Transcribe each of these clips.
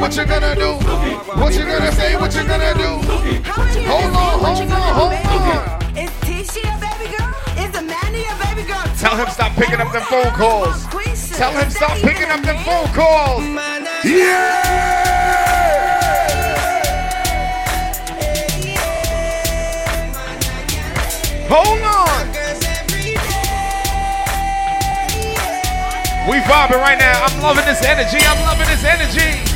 What you gonna do? What you gonna say? What you gonna do? Hold on, hold on, hold on. Is Tisha your baby girl? Is Amanda your baby girl? Tell him stop picking up them phone calls. Tell him stop picking up them phone calls. Yeah! Hold on. We vibing right now. I'm loving this energy. I'm loving this energy.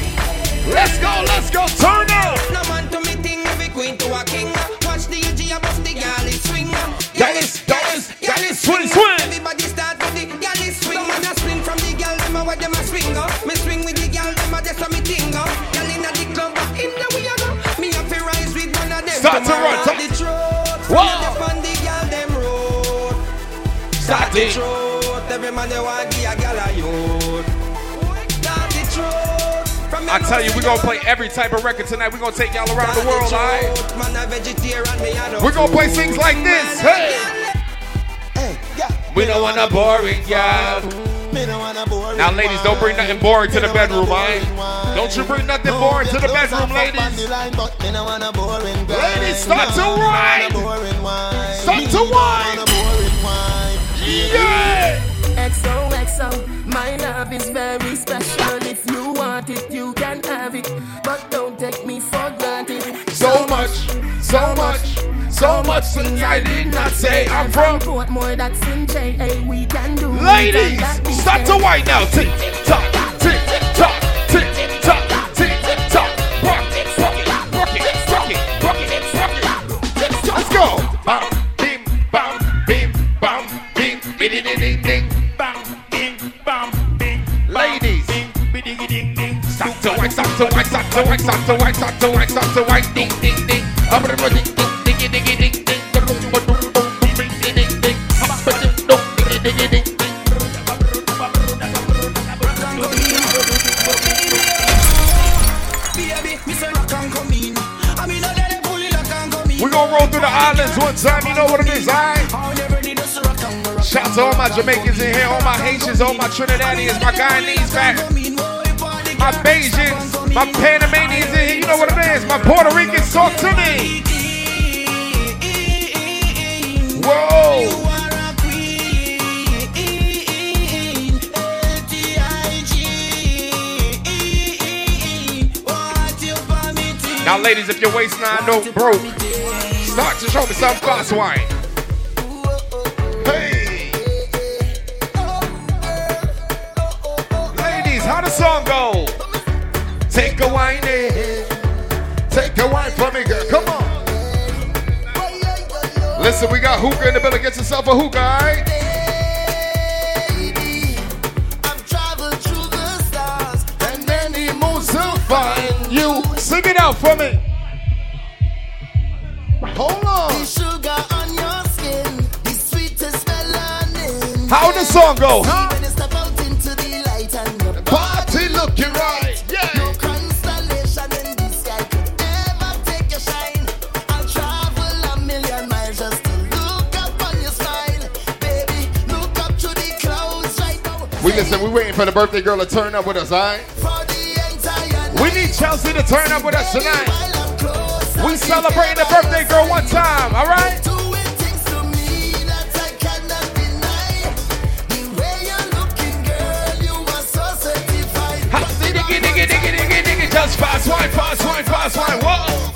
Let's go, let's go. Turn up. No man to me thing, every queen to a king. Watch the AG above the galley swing. Galley, galley, galley, swing, swing. Everybody start with the galley swing. Man a spin from the gal, them a where them a swing up. Me swing with the gal, them a just a me thing up. Gal inna the club, but in the way I go. Me have to rise with one of them. Start to run, start- the truth. Whoa. From the gal, them road. Start the truth. Every man they want give a gal a youth. I tell you, we're gonna play every type of record tonight. We're gonna take y'all around the world, alright? We're gonna play things like this. Hey! We don't want a boring gal. Now, ladies, don't bring nothing boring to the bedroom, alright? Don't you bring nothing boring to the bedroom, ladies. Ladies, start to whine. Start to whine. Yeah! XOXO, my love is very special. If you have it. But don't take me for granted. So much, so much, so much things I did not say. I'm from. Portmore, that's in JA. We can do Ladies, start to can. whine now. Tick tock, to to to to to to. Up in. We gonna roll through the islands one time, you know what it is, alright? Shout to all my Jamaicans in here, all my Haitians, all my Trinidadians, my Guyanese back, my Bajans, my Panamanians in here, you know what it is, my Puerto Ricans, talk to me. Whoa! Now, ladies, if your waistline don't broke, start to show me some fast wine. Hey! Ladies, how the song go? Take a wine in. Take a wine for me, girl. Come on. Listen, we got hookah in the building. Get yourself a hookah, all right? Baby, stars, and many moons to find you. Sing it out for me. Hold on. How the song go, huh? Listen, we waiting for the birthday girl to turn up with us, alright? We need Chelsea to turn up with us tonight. We celebrating the birthday girl one time, diggy, diggy, just fast wine, fast wine, fast wine, whoa!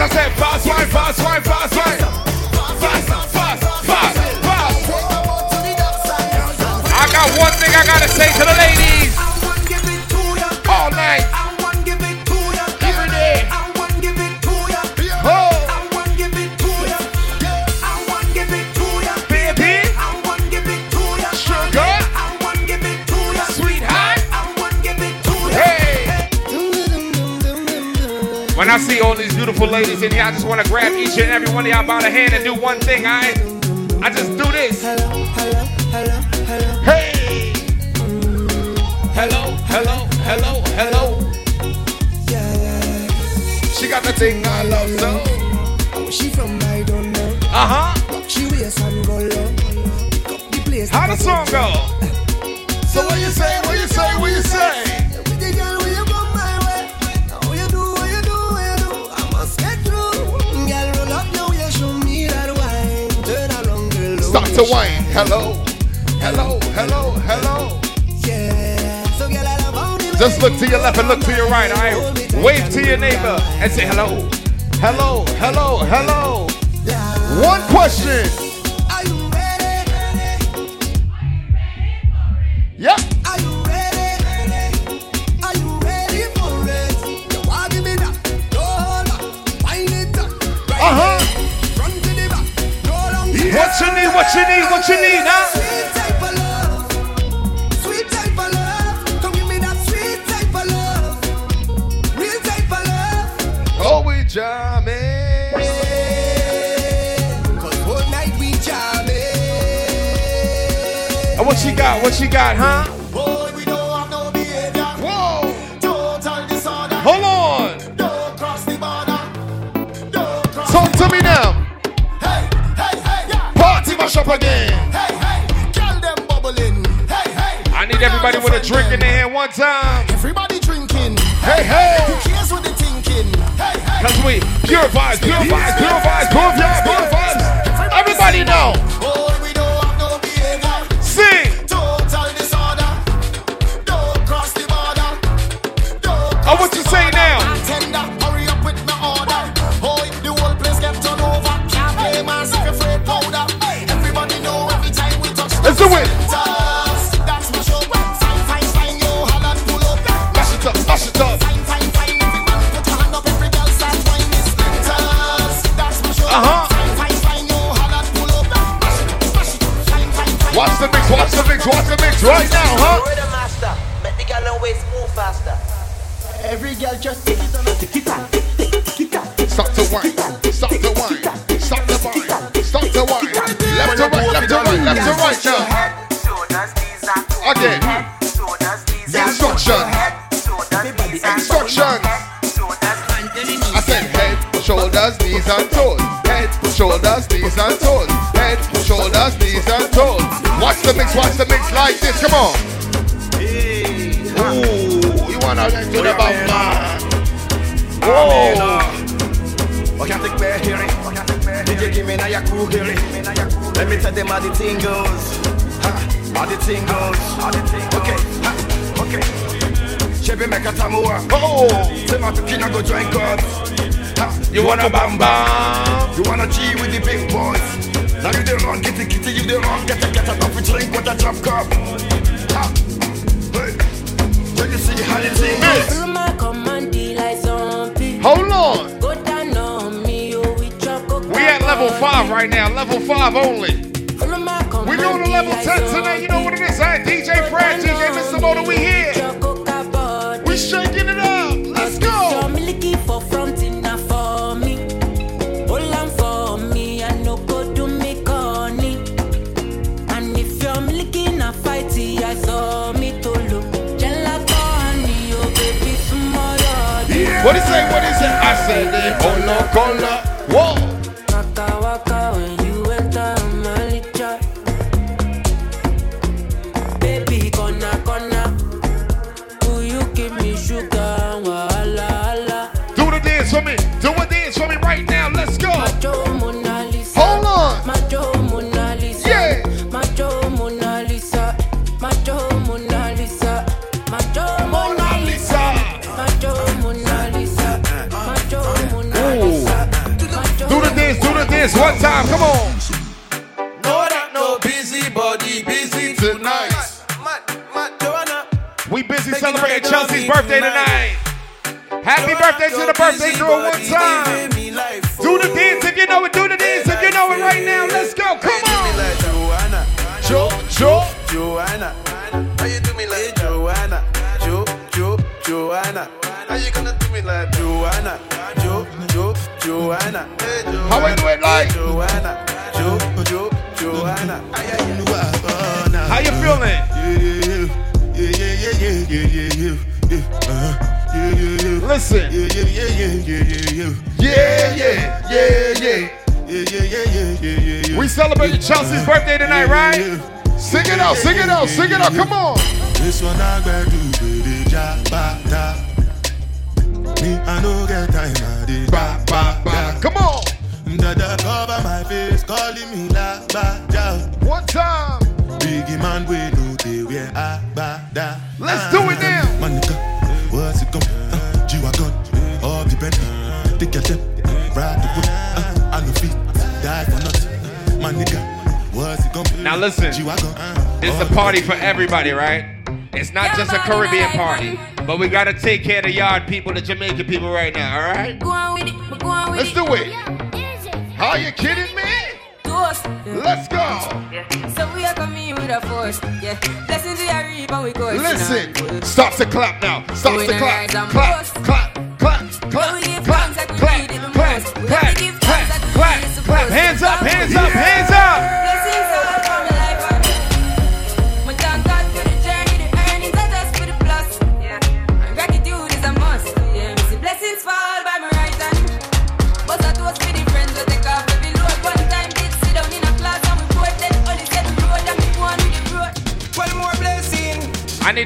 I said fast wine, fast wine, fast wine. Got one thing I gotta say to the ladies. All night. Every day. Oh, baby. Sugar. Sweetheart. Hey. When I see all these beautiful ladies in here, I just want to grab each and every one of y'all by the hand and do one thing, I I just do this. Hey! Hello, hello, hello, hello. Yeah. She got the thing I love so. She from I don't know. Uh huh. She place and go low. The place. How the song go? So what you say? What you say? What you say? With the girl, will you come my way? How you do? What you do? What you do? I must get through. Girl, roll up now, you show me that wine. Turn around, girl. Start to. Hello, hello, Just look to your left and look to your right. All right. Wave to your neighbor and say hello, hello, hello, hello. One question. Got? What she got? Huh? Boy, we don't have no behavior. Whoa. Total disorder. Hold on. Don't cross the border. Don't cross Talk to me now. Hey, hey, hey, yeah. Party mash up again. Hey, hey, girl them bubbling. Hey, hey. I need everybody with a drink in their hand one time. Everybody drinking. Hey, hey. Who cares what they thinking? Hey, hey. Cause we pure vibes, pure vibes, pure mix, watch the mix, watch the right now, huh? Master, make the girl and move faster. Every girl just take it on a tick it on, tick it on. Stop to wine, stop to wine, stop to wine, stop to wine. Left to right, left to right, left to right now. Shoulders, knees and toes. Again. Shoulders, knees and Instruction. toes. Shoulders, knees and Instructions. toes. Shoulders, I said head, shoulders, knees and toes. Head, shoulders, knees and toes. Head, shoulders, knees and toes. Watch the mix, watch the mix like this. Come on. Ooh, you wanna get to the bumper? Whoa. I think we're hearing. DJ give me now your crew hearing. Let me tell them how the thing goes. Ha, how the thing goes. Okay, ha, okay. Chebe make a tamua. Oh, Say my kina go join God. Ha, you wanna bam bam? You wanna G with the big boys. Now you the wrong, get it, kitty, you the wrong, get it, get it, off drink with a drop cup. Ha, hey. When you see how the thing goes. Follow my command, deal like zombie. Hold on. Go down on me, yo, with your coca We at level five right now, level five only. Follow my command, We doing a level 10 tonight. You know what it is, huh? DJ Fred, DJ Mr. Motor, we here. What he say? What he say? I said it. Cola, cola. Whoa. Dance. Do the dance one time. Come on. No, that no busybody, busy Tonight. Mad, mad, Joanna. We busy celebrating Chelsea's birthday tonight. Happy birthday to the birthday girl one time. Do the oh. dance if you know it. Do the dance if you know it right now. Let's go. Come on. Joanna, Jo, Jo. Joanna. How you do me like Joanna? Jo, Jo, Joanna. How you gonna do me like Joanna? Jo, Jo, Joanna. How we do it like? Joanna. Jo, Jo, Joanna. How you feeling? Listen. Yeah, yeah, yeah, yeah. We celebrating Chelsea's birthday tonight, right? Sing it out, sing it out, sing it out, come on. This one I gotta do, me, I no get time, I did Ba, ba, ba. Come on. Dada cover my face, calling me la ba ja. One time. Biggie man, we know they wear a ba da. Let's do it now. Man, nigga, what's it come? Uh, G-Wagon, all the Bentley. Take your time, ride the whip. Uh, I no fit, die for nothing. Man, nigga, what's it come? Now listen, G-Wagon, uh, It's a party for everybody, right? It's not just a Caribbean party, but we gotta take care of the yard people, the Jamaican people right now, all right? Go on with it, but go on with Let's do it. Are you kidding me? Let's go. So we are coming with a force. Yeah. Blessings we are reap and we course. Listen, starts to clap now. To Going clap. Clap, clap, clap, clap, clap, thanks like we clap, the clap, most. We clap, have to give clap,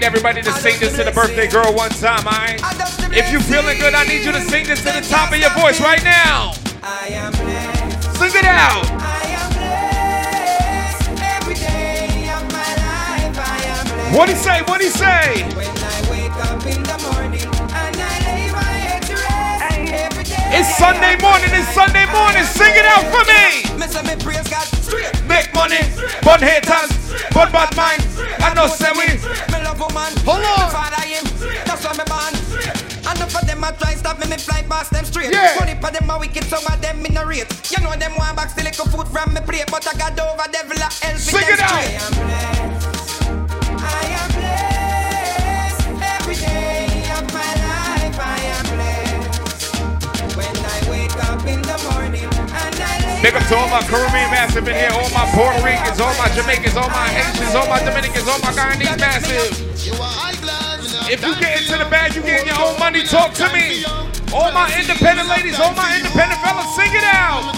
need everybody to sing this to the birthday girl one time, alright? If you feeling good, I need you to sing this to the top of your voice right now. I am blessed. Sing it out. What he say? What he say? It's Sunday morning. It's Sunday morning. Sing it out for me. Make money, but haters, but bad mind. I know say we. Woman. Hold on. Father him. That's why me born. And enough of them a try stop me, me fly past them straight. Yeah. Funny for them a wicked, some of them in a rate. You know them want back still little food from me plate, but I got over devil a help Sing it out. I am blessed. I am blessed. Every day of my life, I am blessed. When I wake up in the morning and I Big up to all my Caribbean massive in here, all my Puerto Ricans, all my Jamaicans, all my Haitians, all my Dominicans, all my Guyanese massive. If you get into the bag, you getting your own money, talk to me. All my independent ladies, all my independent fellas, sing it out.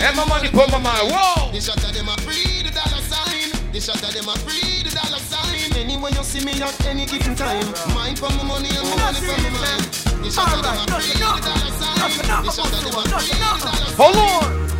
And my money put my mind, whoa. Shot of them a free the dollar sign. The shot of them a free the dollar sign. Anywhere you see me at any given time. Mine for my money and my money for my mind. Shot of them a free the dollar sign. Shot of them a free the dollar sign. Hold on.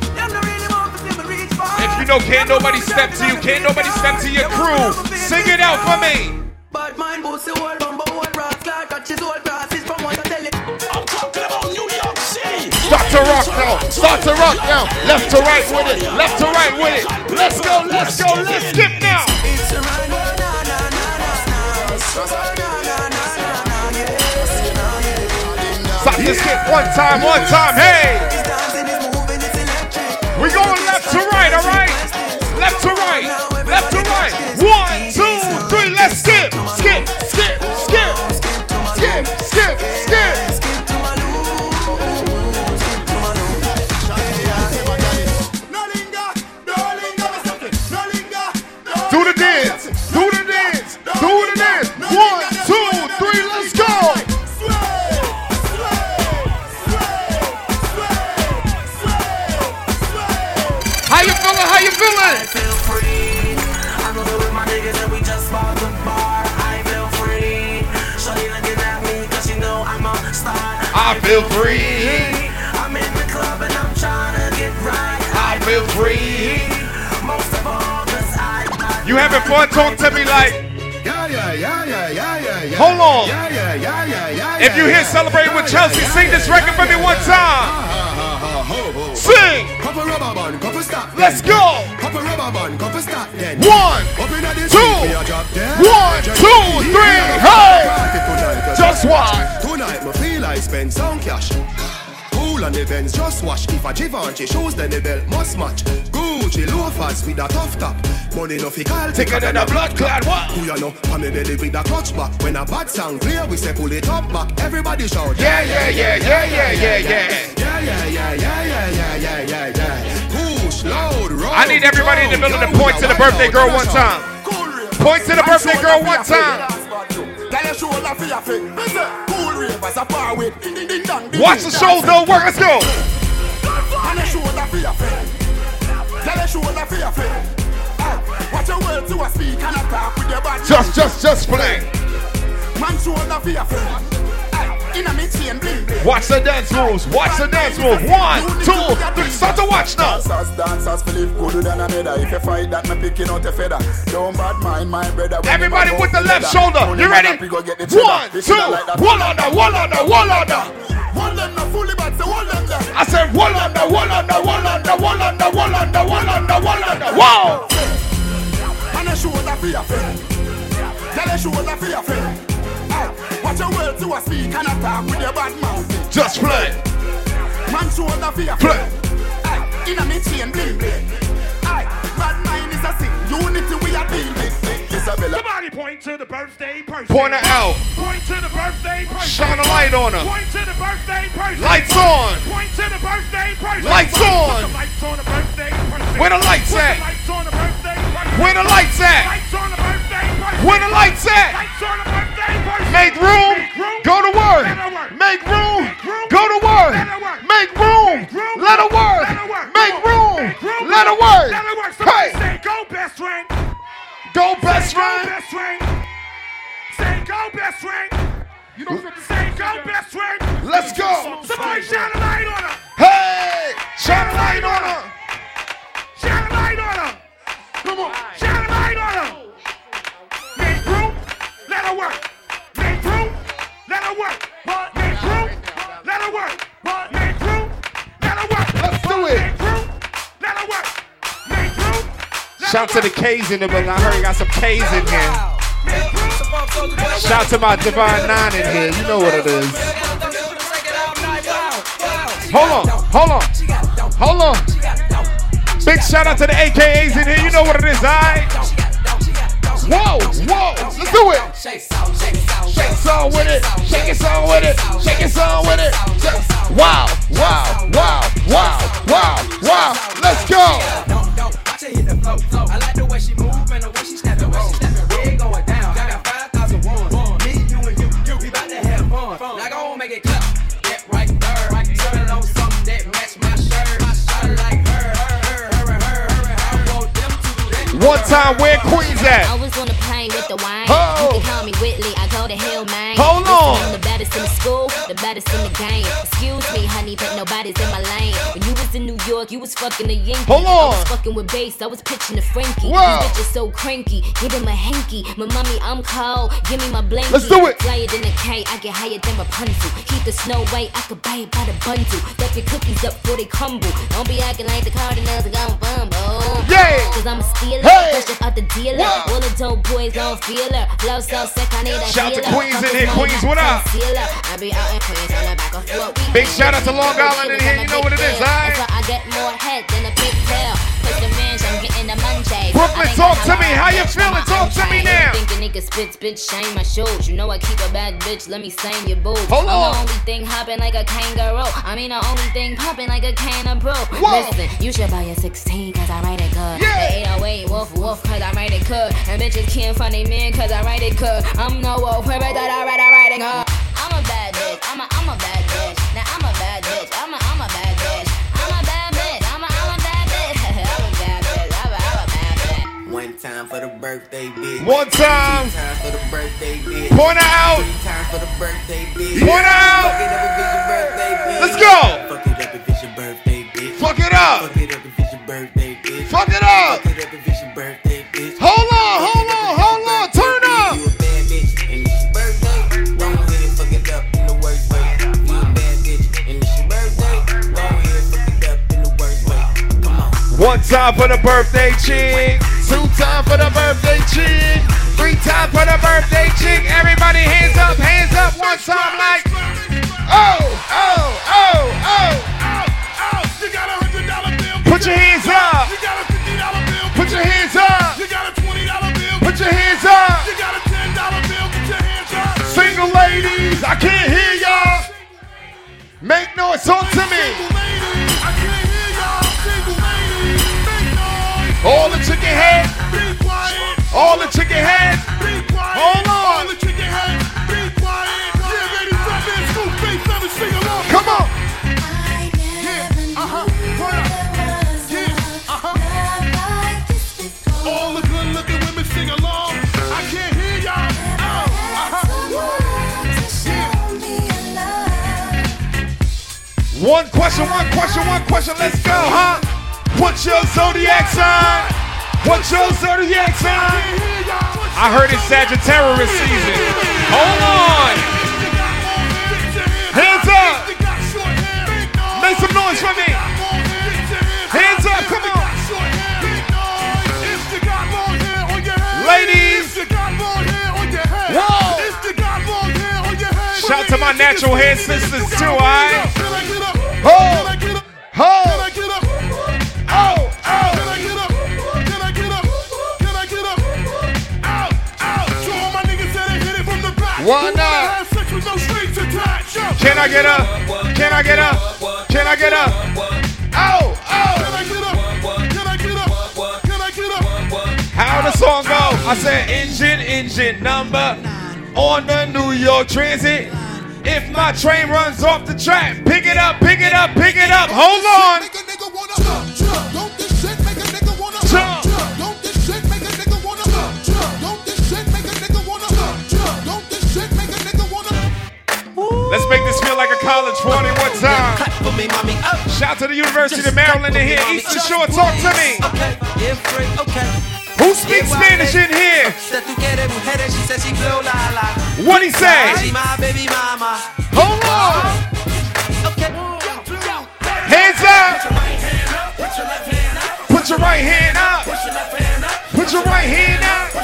If you know can't nobody step to you, can't nobody step to your crew, sing it out for me. Bad mind bossy old bumbo old brass car catches old glasses from what I tell it. I'm talking about New York City. Start to rock now. Start to rock now. Left to right with it. Left to right with it. Let's go. Let's go. Let's skip now. It's a na na na na na. Stop to skip one time. One time. Hey. It's dancing, it's moving, it's electric. We going Left to right. Left to right. One, I feel free. I'm in the club and I'm trying to get right. I feel free. Most of all cause I, I You having fun? Talk to me like. Yeah, yeah, yeah, yeah, yeah, yeah, yeah. Hold on. Yeah, yeah, yeah, yeah, yeah. If you here celebrating with Chelsea, sing this record for me one time. Sing. Couple rubber band, couple stop. Let's go. Couple rubber band, couple stop. Then One, up in the two, street, me a drop dead. one, two, three, hey. party tonight, 'cause Just watch. Tonight, I spend some cash. Cool on the Benz, just wash. If a Givenchy shoes, then the belt must match. Gucci loafers with a tough top. Money no fi call, Thicker than a blood clot. What? Who you know? On me belly with a clutch back. When a bad sound clear, we say pull it up back. Everybody shout. Yeah, yeah, yeah, yeah, yeah, yeah, yeah. Yeah, yeah, yeah, yeah, yeah, yeah, yeah, yeah, yeah. Push, loud, roll. I need everybody in the middle to point to the birthday girl one time. Point to the birthday girl one time. Girl, you show love for your face. Cool ravers are far away. Ding, ding, ding, dong. Watch the shoulder work. Let's go. And you show for your face. Girl, you show for your face. Watch your words you are speak and attack with your body. Just, just, just play. Man, show for your face. Watch the dance moves. Watch the dance move. One, two, three. Start to watch now. Dancers, dancers, Philip good than another. If you fight that, me picking out a feather. Don't bad mind my brother. Everybody with the left shoulder. You ready? the. One, two, that. one under, one under, one under. One them no fully bad, so one them there. I said one under, one under, one under, one under, one under, one under, one under. Whoa! On the shoulder for your friend. Tell the shoulder for your friend. Aye, Watch your words to a speak and a talk with your bad mouth. Just play. Man shoulder for your friend. Aye, In a me chain bling bling. Aye, bad mind is a sin. Unity we are building. Isabella. Somebody point to the birthday person. Point her out. Point to the birthday person. Shine a light on her. Point to the birthday person. Lights on. Point to the birthday person. Lights Put on. the lights on the birthday person. Where the lights Put at? the lights on the birthday person. Where the lights at? Lights on the birthday person. Where the lights at? Lights on the birthday person. Make room. Go to work. Let her work. Make room. Go to work. Let her work. Make room. room. Let her work. Let her work. Make room. Let her work. Let her work. Hey, say go best friend. go best Say go friend. best friend. Say go best friend. You don't have to say go best friend. Let's go. Somebody shine a light on her. Hey, shine a light on her. Come on. Shine a light on her. Make room. Let her work. Make room. Let her work. Make room. Let her work. Make room. Let her work. Let's do it. Make room. Let her work. Make room. Shout to the. K's in the building. I heard you got some K's in here. Shout to my Divine Nine in here. You know what it is. Hold on, hold on, hold on. Big shout out to the AKAs in here. You know what it is, alright? Whoa, whoa, let's do it. Shake song with it, shake it song with it, shake it song with it. Wow, wow, wow, wow, wow, wow. Let's go. I like the way she move and the way she snap it, way she snap it. Red going One time, where Queens at? I was on the plane with the wine. Oh. You can call me Whitley. I go to hell, man. Hold Listen, on. I'm the baddest in the school, the baddest in the game. Excuse me, honey, but nobody's in my lane. When you was in New York, you was fucking a Yankee. Hold I was fucking with bass. I was pitching a Frankie. Whoa. These bitches so cranky. Give him a hanky. My mommy, I'm cold. Give me my blankie. Let's do it. Flyer than a K. I get higher than Rapunzel. Keep the snow white. I could buy it by the bundle. Left your cookies up before they crumble. Don't be acting like the Cardinals are gonna fumble. Yeah. Cause I'm a stealer. Hey. Fresh out the dealer. All the dope boys don't feel her. So sick, I need a Shout to. Queens in here. Queens, what up? I be out in Queens on the back of. Big shout out to Long Island in here. You know what it is, alright? I get more head than a pigtail. Push the range, I'm getting the munchies. Brooklyn, talk to me. How you feeling? Talk to me now. Think a nigga spits, bitch, shame my shoes. You know I keep a bad bitch, let me stain your boo. Hold I'm the only thing hopping like a kangaroo. I mean the only thing popping like a can of brew. Whoa. Listen, you should buy a 16 cause I write it good. Yeah. The 808 woof woof cause I write it good. And bitches can't find they man cause I write it good. I'm no wolf, but that I write, I write it good. I'm a bad bitch, I'm a, I'm a bad bitch. Now I'm a bad bitch, I'm a, I'm time for the birthday bitch. One time. Two times for the birthday bitch. Point out. Three times for the birthday bitch. Point out. Fuck it up if it's your birthday bitch. Let's go. Fuck it up if it's your birthday bitch. Fuck it up. Fuck it up if it's your birthday bitch. Fuck it up. Fuck it up if it's your birthday bitch. Hold on, hold on, hold on. Turn up. You a bad bitch and it's your birthday. Ahead, fuck it up in the worst way. You a bad bitch and it's your birthday. Ahead, fuck it up in the worst way. Come on. One time for the birthday chick. Two time for the birthday chick. Three time for the birthday chick. Everybody hands up, hands up. One time like. Oh, oh, oh, oh. Oh, oh, you got a hundred dollar bill. Put your hands up. You got a fifty dollar bill. Put your hands up. You got a twenty dollar bill. Put your hands up. You got a ten dollar bill. Put your hands up. Single ladies, I can't hear y'all. Make noise, talk to me. All the chicken heads. Be quiet. All the chicken heads. Be quiet. Hold on. All the chicken heads. Be quiet. Yeah, ready for this. Go face sing along. Come on. Uh-huh. Uh-huh. All the good looking women sing along. I can't hear y'all. Oh, uh-huh. One question, one question, one question. Let's go, huh? What's your zodiac sign? What's your zodiac sign? I heard it's Sagittarius season. Hold on. Hands up. Make some noise for me. Hands up, come on. Ladies. Whoa. Shout to my natural hair sisters too, alright? Ho! Ho! Why not? Can I get up? Can I get up? Can I get up? Oh! Oh! How the song go? I said engine, engine number on the New York Transit. If my train runs off the track, pick it up, pick it up, pick it up. Hold on. Let's make this feel like a college party one time. Clap for me, mommy. Up. Shout to the University of Maryland in here. Eastern Shore, talk to me. Okay, yeah, free, okay. Who speaks Spanish in here? Said tú quieres mujeres, she said she blow la la. What he say? She my baby. Hold on. Uh-huh. Hands up. Put your right hand up. Put your right hand up.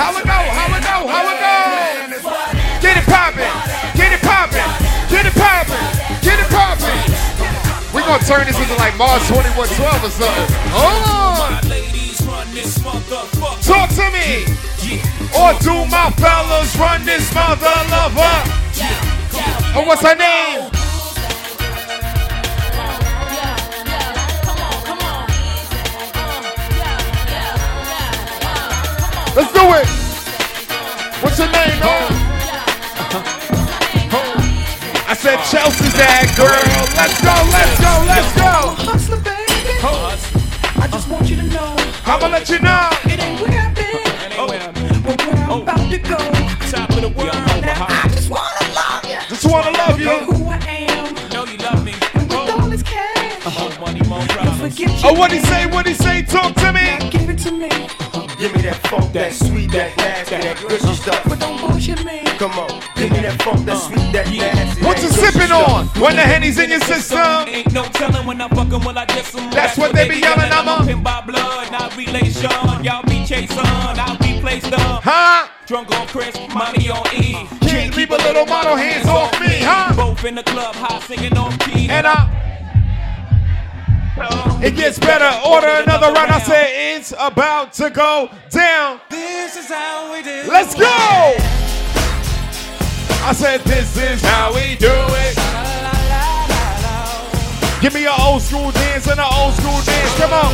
How it go? How it go? How it go? Get it poppin'. Get it poppin'. We gonna turn this into like Mars 2112 or something. Hold on. Talk to me. Or do my fellas run this mother lover? Oh, what's her name? Let's do it. What's your name, oh? I said Chelsea's that girl. Let's go, let's go, let's go. Hustler, baby. I just want you to know I'ma let you know. it ain't where I've been, but where I'm oh. about to go. Top of the world. Now I just wanna love you. Just wanna love you. Who I am, Know you love me. and with oh. all this cash, More money, more problems. you. Oh, what he say? What he say? Talk to me. Now give it to me, Give me that funk, that sweet, that nasty, that gushy stuff. but don't bullshit me. Come on, give me that funk, that sweet, that nasty. What you that sipping on? When the henny's in your system. Ain't no telling when I fuck 'em, will I diss 'em? That's what they be yelling, I'm I'm a- a pin by blood, not relation. Y'all be chasing, I'll be placed up. Huh? Drunk on Chris, money on E. Can't keep a little model hands off me, huh? Both in the club, high singing on key. And I. It gets better. Order another round. I said it's about to go down. This is how we do. Let's go. I said this is how we do it. Give me an old school dance and an old school dance. Come on.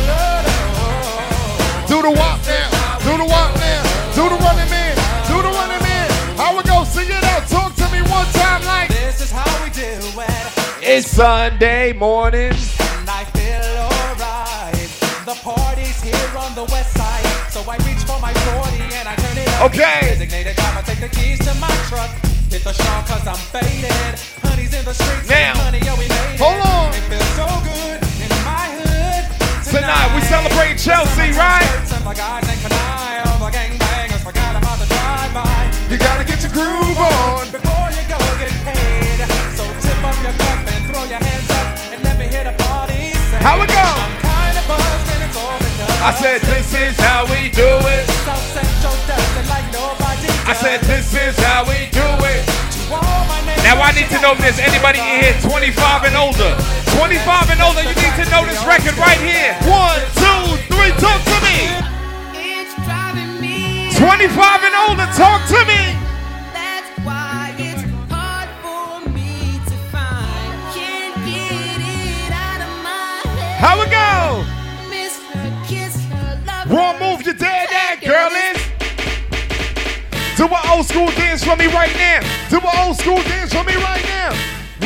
Do the walk now. Do the walk now. Do the running man. Do the running man. How we go? Sing it out. Talk to me one time like This is how we do it. it's Sunday morning. And I feel alright. The party's here on the west side. So I reach for my 40 and I turn it up. Okay. Designated driver, take the keys to my truck. Hit the shawl cause I'm faded. Honey's in the streets. Now. Honey, yo, we made it. Hold on. It feels so good in my hood. Tonight we celebrate Chelsea, right? And the guys ain't canine. All the gangbangers forgot about the drive-by. You gotta get your groove on. Before you go get paid. So tip up your cup and throw your hands up. And let me hear the party say. How we go? I'm kinda buzzed and it's all. I said this is how we do it. South Central does it like nobody I said this is how we do it. All my neighbors Now I need to know if there's anybody in here 25 and older. 25 and older, you need to know this record right here. One, two, three, talk to me. It's driving me. 25 and older, talk to me. That's why it's hard for me to find. Can't get it out of my head. How we go? Miss her, kiss her, love Raw her. move you dead that girl is. Do an old school dance for me right now. Do an old school dance for me right now.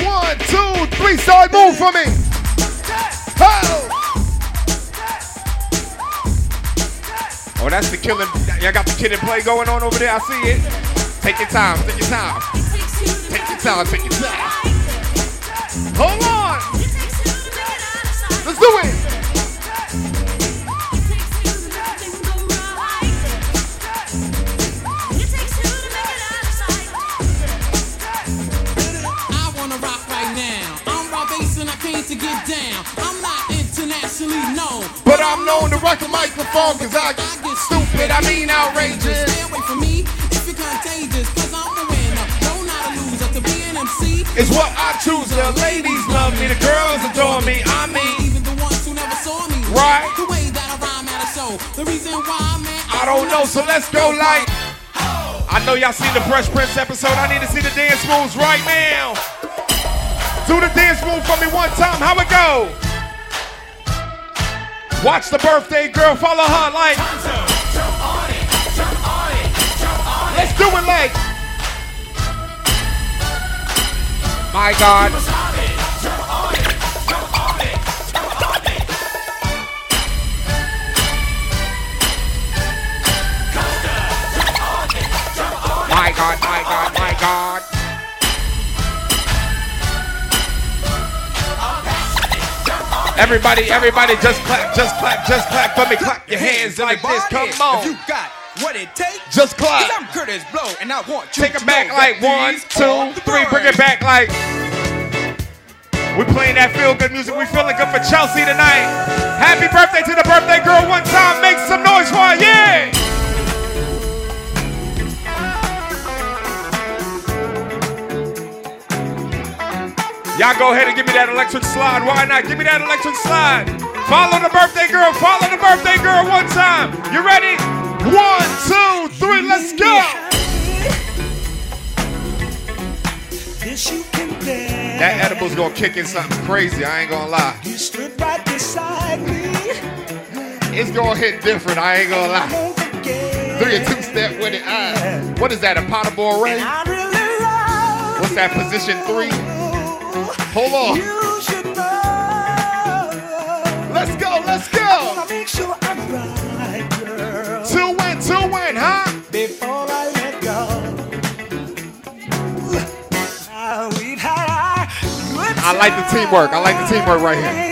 One, two, three, start move for me. Oh. Oh, that's the killing. Y'all got the kid and play going on over there. I see it. Take your time. Take your time. Take your time. Take your time. Hold on. Let's do it. To get down. I'm not internationally known. But I'm known to rock the microphone cause I get stupid, I mean outrageous. Stay away from me if you're contagious, cause I'm the winner. No, not a loser. To be an MC It's what I choose. The ladies love me, the girls adore me. I mean, even the ones who never saw me. Right. The way that I rhyme at a show. The reason why, man. I don't know, so let's go like. I know y'all seen the Fresh Prince episode. I need to see the dance moves right now. Do the dance one time. How it go? Watch the birthday girl. Follow her like. Let's do it like. My God. My God, my God, my God. Everybody, everybody, just clap, just clap, just clap for me. Clap your hands like this. Come on. If you got what it takes, Just clap. i I'm Kurtis Blow, and I want you Take it back like one, two, three. Bring it back like. We're playing that feel good music. We're feeling good for Chelsea tonight. Happy birthday to the birthday girl one time. Make some noise for her. Yeah. Y'all go ahead and give me that electric slide. Why not? Give me that electric slide. Follow the birthday girl. Follow the birthday girl one time. You ready? One, two, three. Let's go. That edible's gonna kick in something crazy. I ain't gonna lie. You stood right beside me. It's gonna hit different. I ain't gonna lie. Do your two step with it. Ah. What is that? A potable array? What's that? Position three? Hold on. Let's go, let's go. Sure right, Till when, when, huh? Before I let go. I like the teamwork. I like the teamwork right here.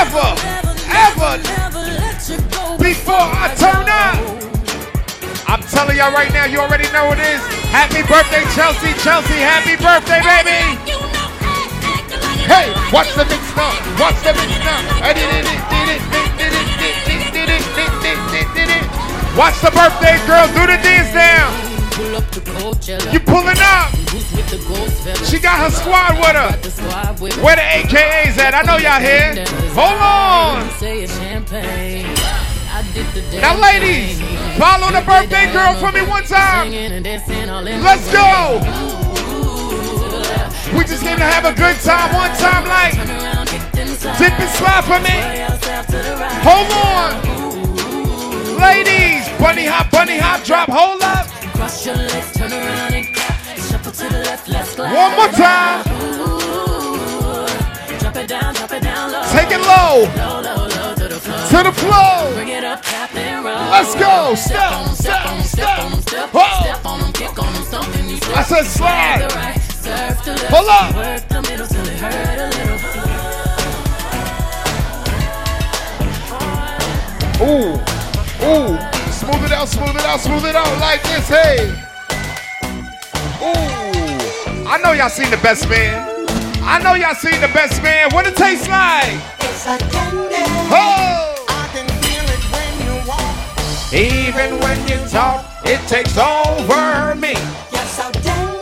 ever, ever before I turn up. I'm telling y'all right now, you already know it is. Happy birthday, Chelsea, Chelsea, happy birthday, baby. Hey, watch the mix now, watch the mix now. I did it, did it, did it, did it, did it, did it, did it. Watch the birthday girl, do the dance now. You pulling up. Who's with the ghost fellas? She got her squad with her. Got the squad with. Where the AKAs at? I know y'all here. Hold on. Say it's champagne. I did the Now, ladies, follow the birthday girl for me one time. Singing and dancing all in Let's go. We just came to have a good time one time, like dip and slide for me. Sway yourself to the right. Hold on. Ladies, bunny hop, bunny hop, drop, hold up. Cross your legs, turn around and. Shuffle to the left. One more time. Ooh, drop it down, drop it down low. Take it low. Low, low, low to the floor. To the floor. Bring it up, tap and roll. Let's go. Step, on step on step, step on step Whoa. Step on 'em, kick on 'em, something you I said slide. Right, surf to left. Hold up. Work the middle till it hurt a little. Ooh, ooh, smooth it out, smooth it out, smooth it out like this. Hey. Ooh. I know y'all seen the best man. I know y'all seen the best man. What it tastes like? It's a candy. Oh. I can feel it when you walk. Even when you talk, it takes over me. You're so dandy.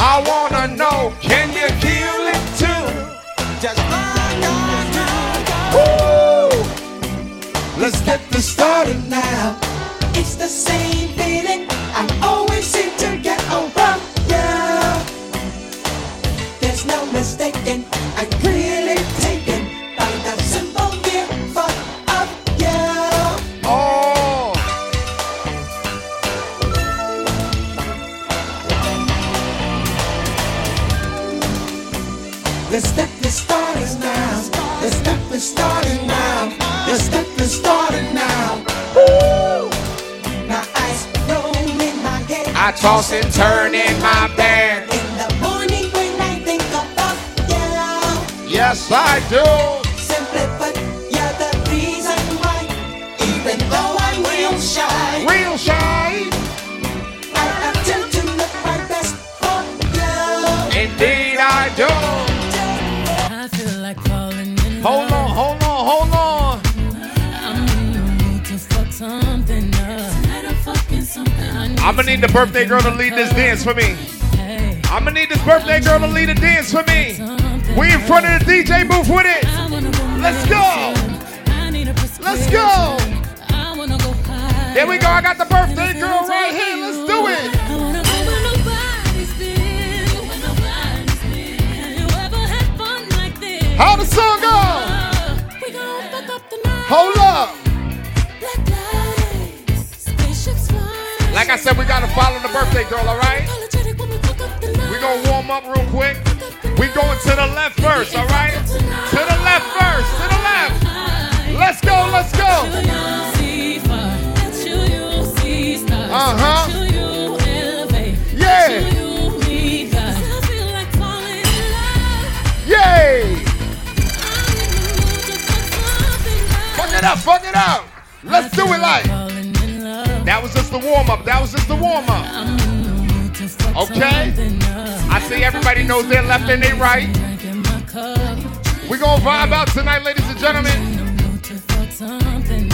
I wanna know, can you feel it too? Just like I Woo! Let's get this started now. It's the same feeling I There's no mistaking, I'm really taken by the simple mere thought of you. Oh. The step is starting now. The step is starting now. The step is starting now. Woo! Now eyes roll in my head. I toss and turn in my bed. Yes, I do. Simply put, you're the reason why. Even though I'm real shy. Real shy. I attempt to look my best for you. Indeed, I do. I feel like falling in Hold on, hold on, hold on. I'm in the mood to fuck something up. Tonight I'm fucking something. I need I'm gonna need the birthday girl to lead this dance for me. I'm gonna need this birthday girl to lead a dance for me. We in front of the DJ booth with it. Let's go. Let's go. There we go. I got the birthday girl right here. Let's do it. How the song go? Hold up. Like I said, we gotta follow the birthday girl, all right? We fuck up the night. We gonna warm up real quick. We going to the left first, all right? To the left first. To the left. Let's go. Let's go. Uh-huh. Yeah. Yay. Fuck it up. Fuck it up. Let's do it like. That was just the warm up. That was just the warm up. Okay? I see everybody knows their left and their right. We're gonna vibe out tonight, ladies and gentlemen.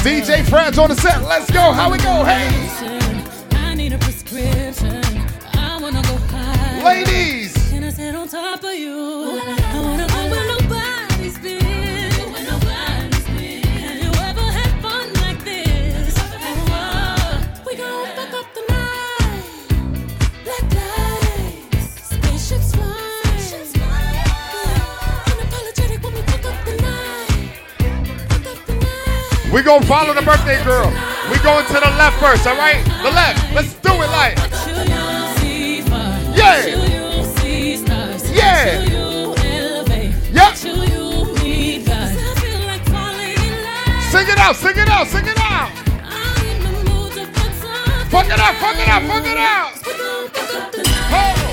DJ Fred's on the set. Let's go. How we go? Hey. I We gonna follow the birthday girl. We going to the left first, all right? The left. Let's do it like. Yeah. Yeah. Yep. Sing it out, sing it out, sing it out. Fuck it up, fuck it up, fuck it out. Ho,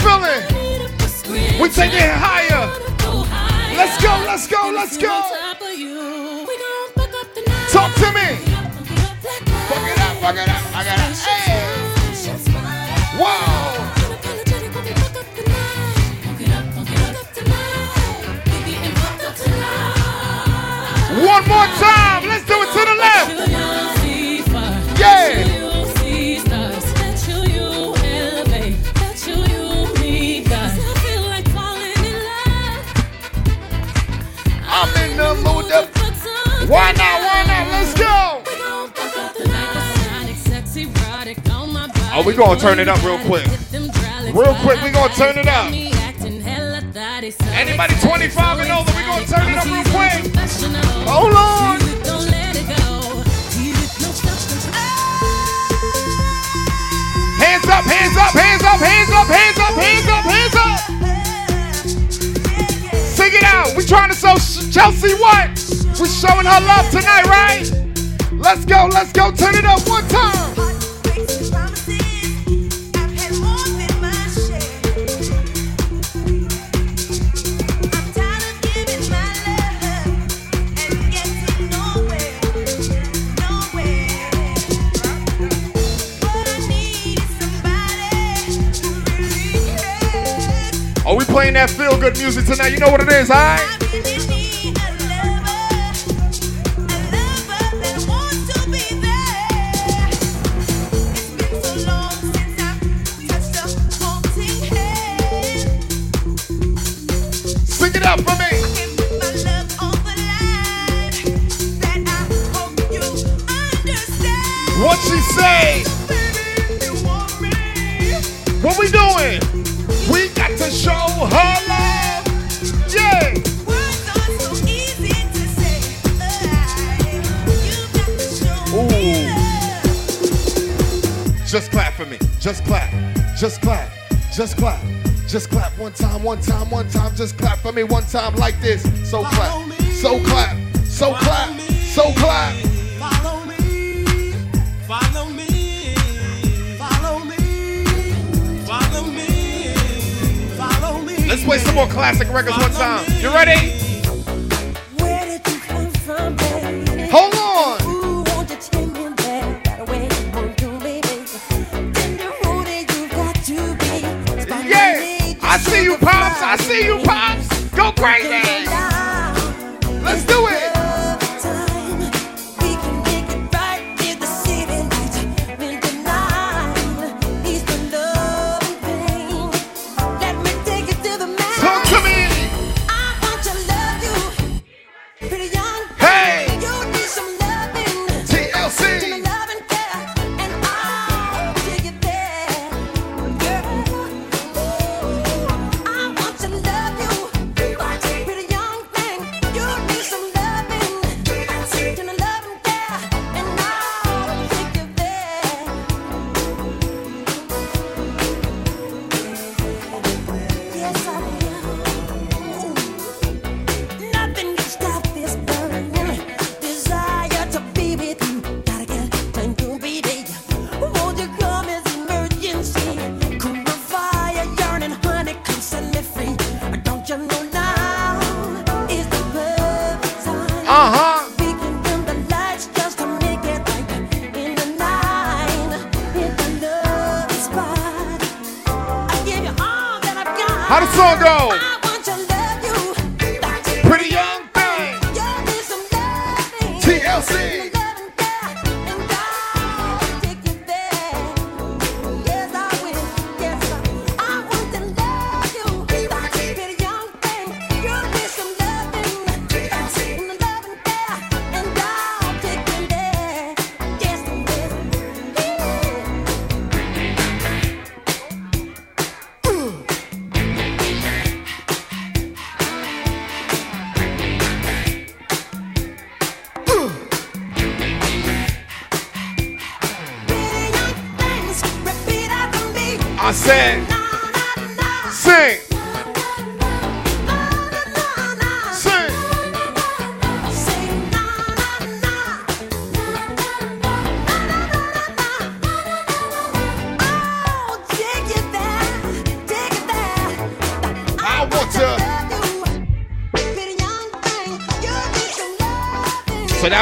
feeling? We taking it higher. Let's go, let's go, let's go. Talk to me. Fuck it up, fuck it up, fuck it up. Hey. Whoa. One more time. Why not? Why not? Let's go. Oh, we gonna turn it up real quick. Real quick, we gonna turn it up. Anybody 25 and older, we gonna turn it up real quick. Hold on. Hands up, hands up, hands up, hands up, hands up, hands up, hands up. Sing it out. We trying to show Chelsea what? We showing her love tonight, right? Let's go, let's go. Turn it up one time. Are we playing that feel good music tonight? You know what it is, alright? Time like this. So clap. So clap. So clap. So clap. Follow me, follow me, follow me, follow me, follow me. Let's play some more classic records one time. You ready?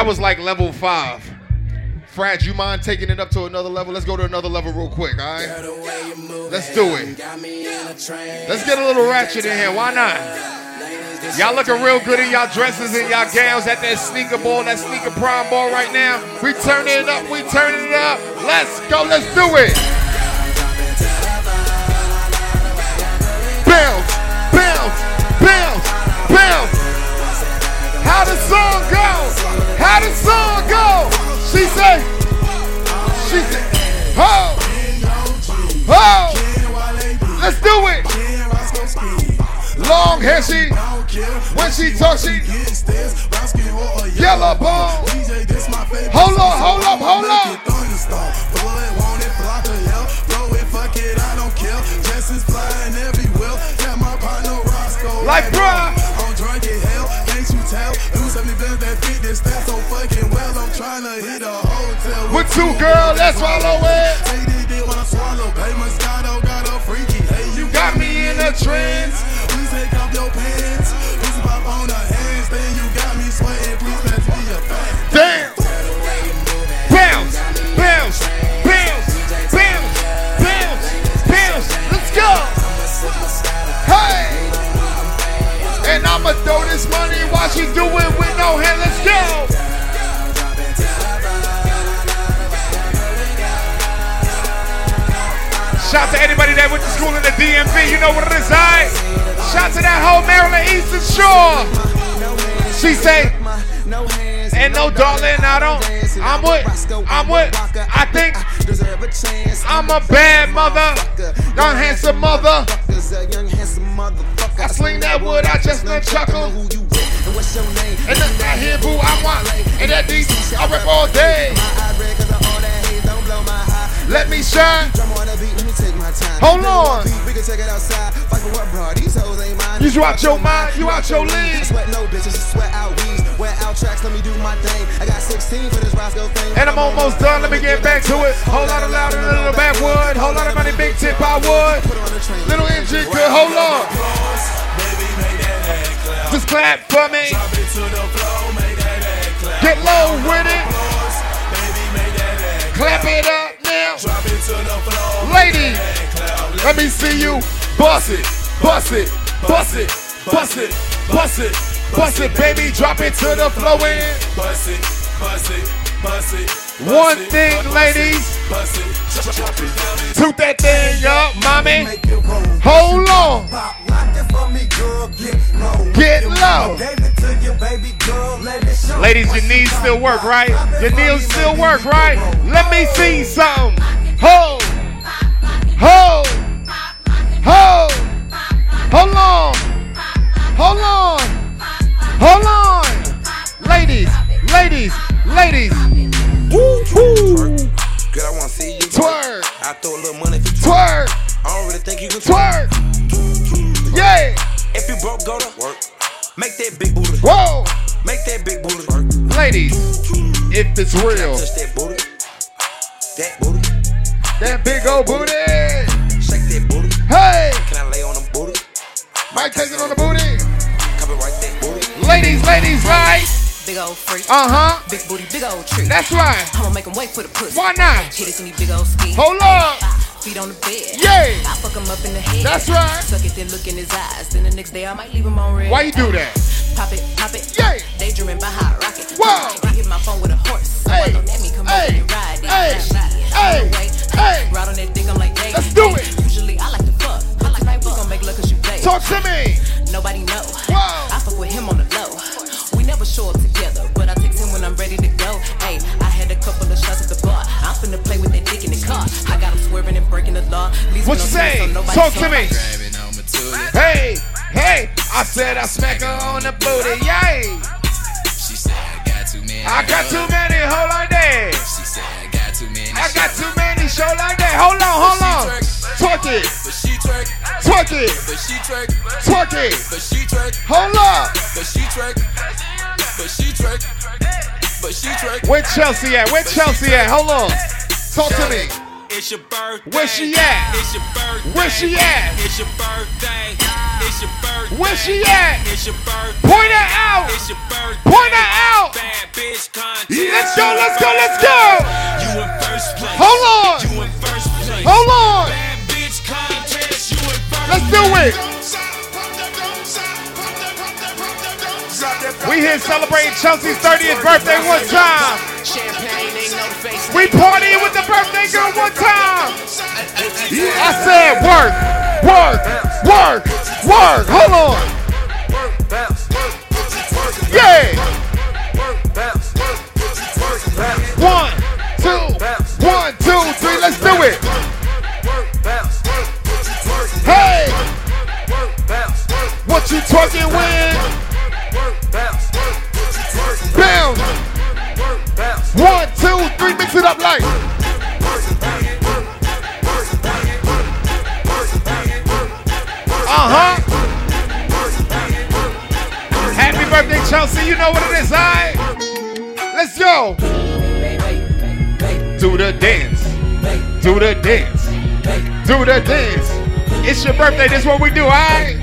Was like level five. Frad, you mind taking it up to another level? Let's go to another level real quick, all right? Let's do it. Let's get a little ratchet in here. Why not? Y'all looking real good in y'all dresses and y'all gowns at that sneaker ball, that sneaker prime ball right now. We turning it up. We turning it up. Let's go. Let's do it. Bounce, bounce, bounce, bounce. How the song go? How the song go? She say. she said, oh, oh, let's do it. Long hair, she, when she talks, she, yellow bone. Hold up, hold up, hold up. Like, bruh. Two girls, let's follow it. Take this dick when I swallow. Hey, Moscato got a freaky. Hey, you Got me in a trance. Please take off your pants. Please pop on the handstand. You got me sweating. Please pass me be a fan. Damn. Bounce, bounce, bounce, bounce, bounce, bounce. Let's go. Hey. And I'ma throw this money while she do it with no hand. Let's go. Shout to anybody that went to school in the DMV. You know what it is, alright? Shout to that whole Maryland Eastern Shore. She say, and no darling, I don't. I'm with, I'm with. I think I'm a bad mother, young handsome mother. I sling that wood, I just not chuckle. And that's not here, boo. I want, and that DC, I rip all day. Let me shine. Hold on. We can take it outside. Fight for what, bro? These hoes ain't mine. You out your mind, you out your league. Sweat no bitches, sweat out weeds. Wear out tracks, let me do my thing. I got 16 for this Roscoe thing. And I'm almost done. Let me get back to it. Whole lot of loud a little backwood. Whole lot of money, big tip I would. Little engine could hold on. Just clap for me. Get low with it. Clap it up now. Ladies, let me see you bust it, bust it, bust it, bust it, bust it, bust it, baby. Drop it to the floor and Bust it, bust it, bust it. One thing, ladies. Toot that thing up, mommy. Hold on. Get low. Ladies, your knees still work, right? Your knees still work, right? Let me see something. Hold. Hold. Hold. Hold on. Hold on. Hold on. Ladies, ladies, ladies. Woo, woo. Girl, I wanna see you Twerk. I throw a little money for Twerk. I don't really think you can Twerk. Yeah. If you broke, go to work. Make that big booty. Whoa. Make that big booty work. Ladies, if it's real, Touch that booty. That booty. that big old booty. Shake that booty. Hey. Can I lay on the booty? Mike take it on the booty. Cover right that booty. Ladies, ladies, right? Big old freak. Uh huh. Big booty, big old tree. That's right. I'ma make him wait for the pussy. Why not? Hit it in these big old skis. Hold up. Feet on the bed. Yeah. I fuck him up in the head. That's right. Suck it, then look in his eyes. Then the next day I might leave him on red. Why you do that? Pop it, pop it. Yeah. Daydreaming by hot rocket. Whoa. He hit my phone with a horse. Hey. I know that me come Hey. over and ride it. Hey. Ride. Hey. Way. Hey. Ride on that dick, I'm like, hey. Let's do hey. it. Usually I like to fuck. But tonight we gon' make love cause you babe. Talk to me. Nobody know. Whoa. I fuck with him on the low. We never show up together, but I text him when I'm ready to go. Hey, I had a couple of shots at the bar. I'm finna play with that dick in the car. I got him swerving and breaking the law. Leaves What you say? so Talk to me. Hey, hey. I said I smack her on the booty. Yay. She said I got too many. I got too many. Hold on there. She said I got too many. I got too many. Show like that. Hold on, hold on. Twerk it. But she twerk. Twerk it. But she twerk. Twerk it. But she twerk. Hold up. But she twerk. But she twerk. But she twerk. Where Chelsea at? Where Chelsea at? Hold on. Talk to me. It's your birthday. Where she at? It's your birthday. Where she at? It's your birthday. It's your birthday. Where she at? It's your birthday. Point her out. It's your birthday. Point her out. Bad bitch contest. Let's go, let's go, let's go. You in first place. Hold on. You in first place. Hold on. Bad bitch contest. You in first Let's do it. We here celebrating Chelsea's 30th birthday one time. We partying with the birthday girl one time. I said work, work, work, work. Hold on. Yeah. One, two, one, two, three. Let's do it. Hey. What you twerking with? Mix it up like. Uh huh. Happy birthday, Chelsea, you know what it is, alright? Let's go. Do the dance. Do the dance. Do the dance. It's your birthday. This is what we do, alright?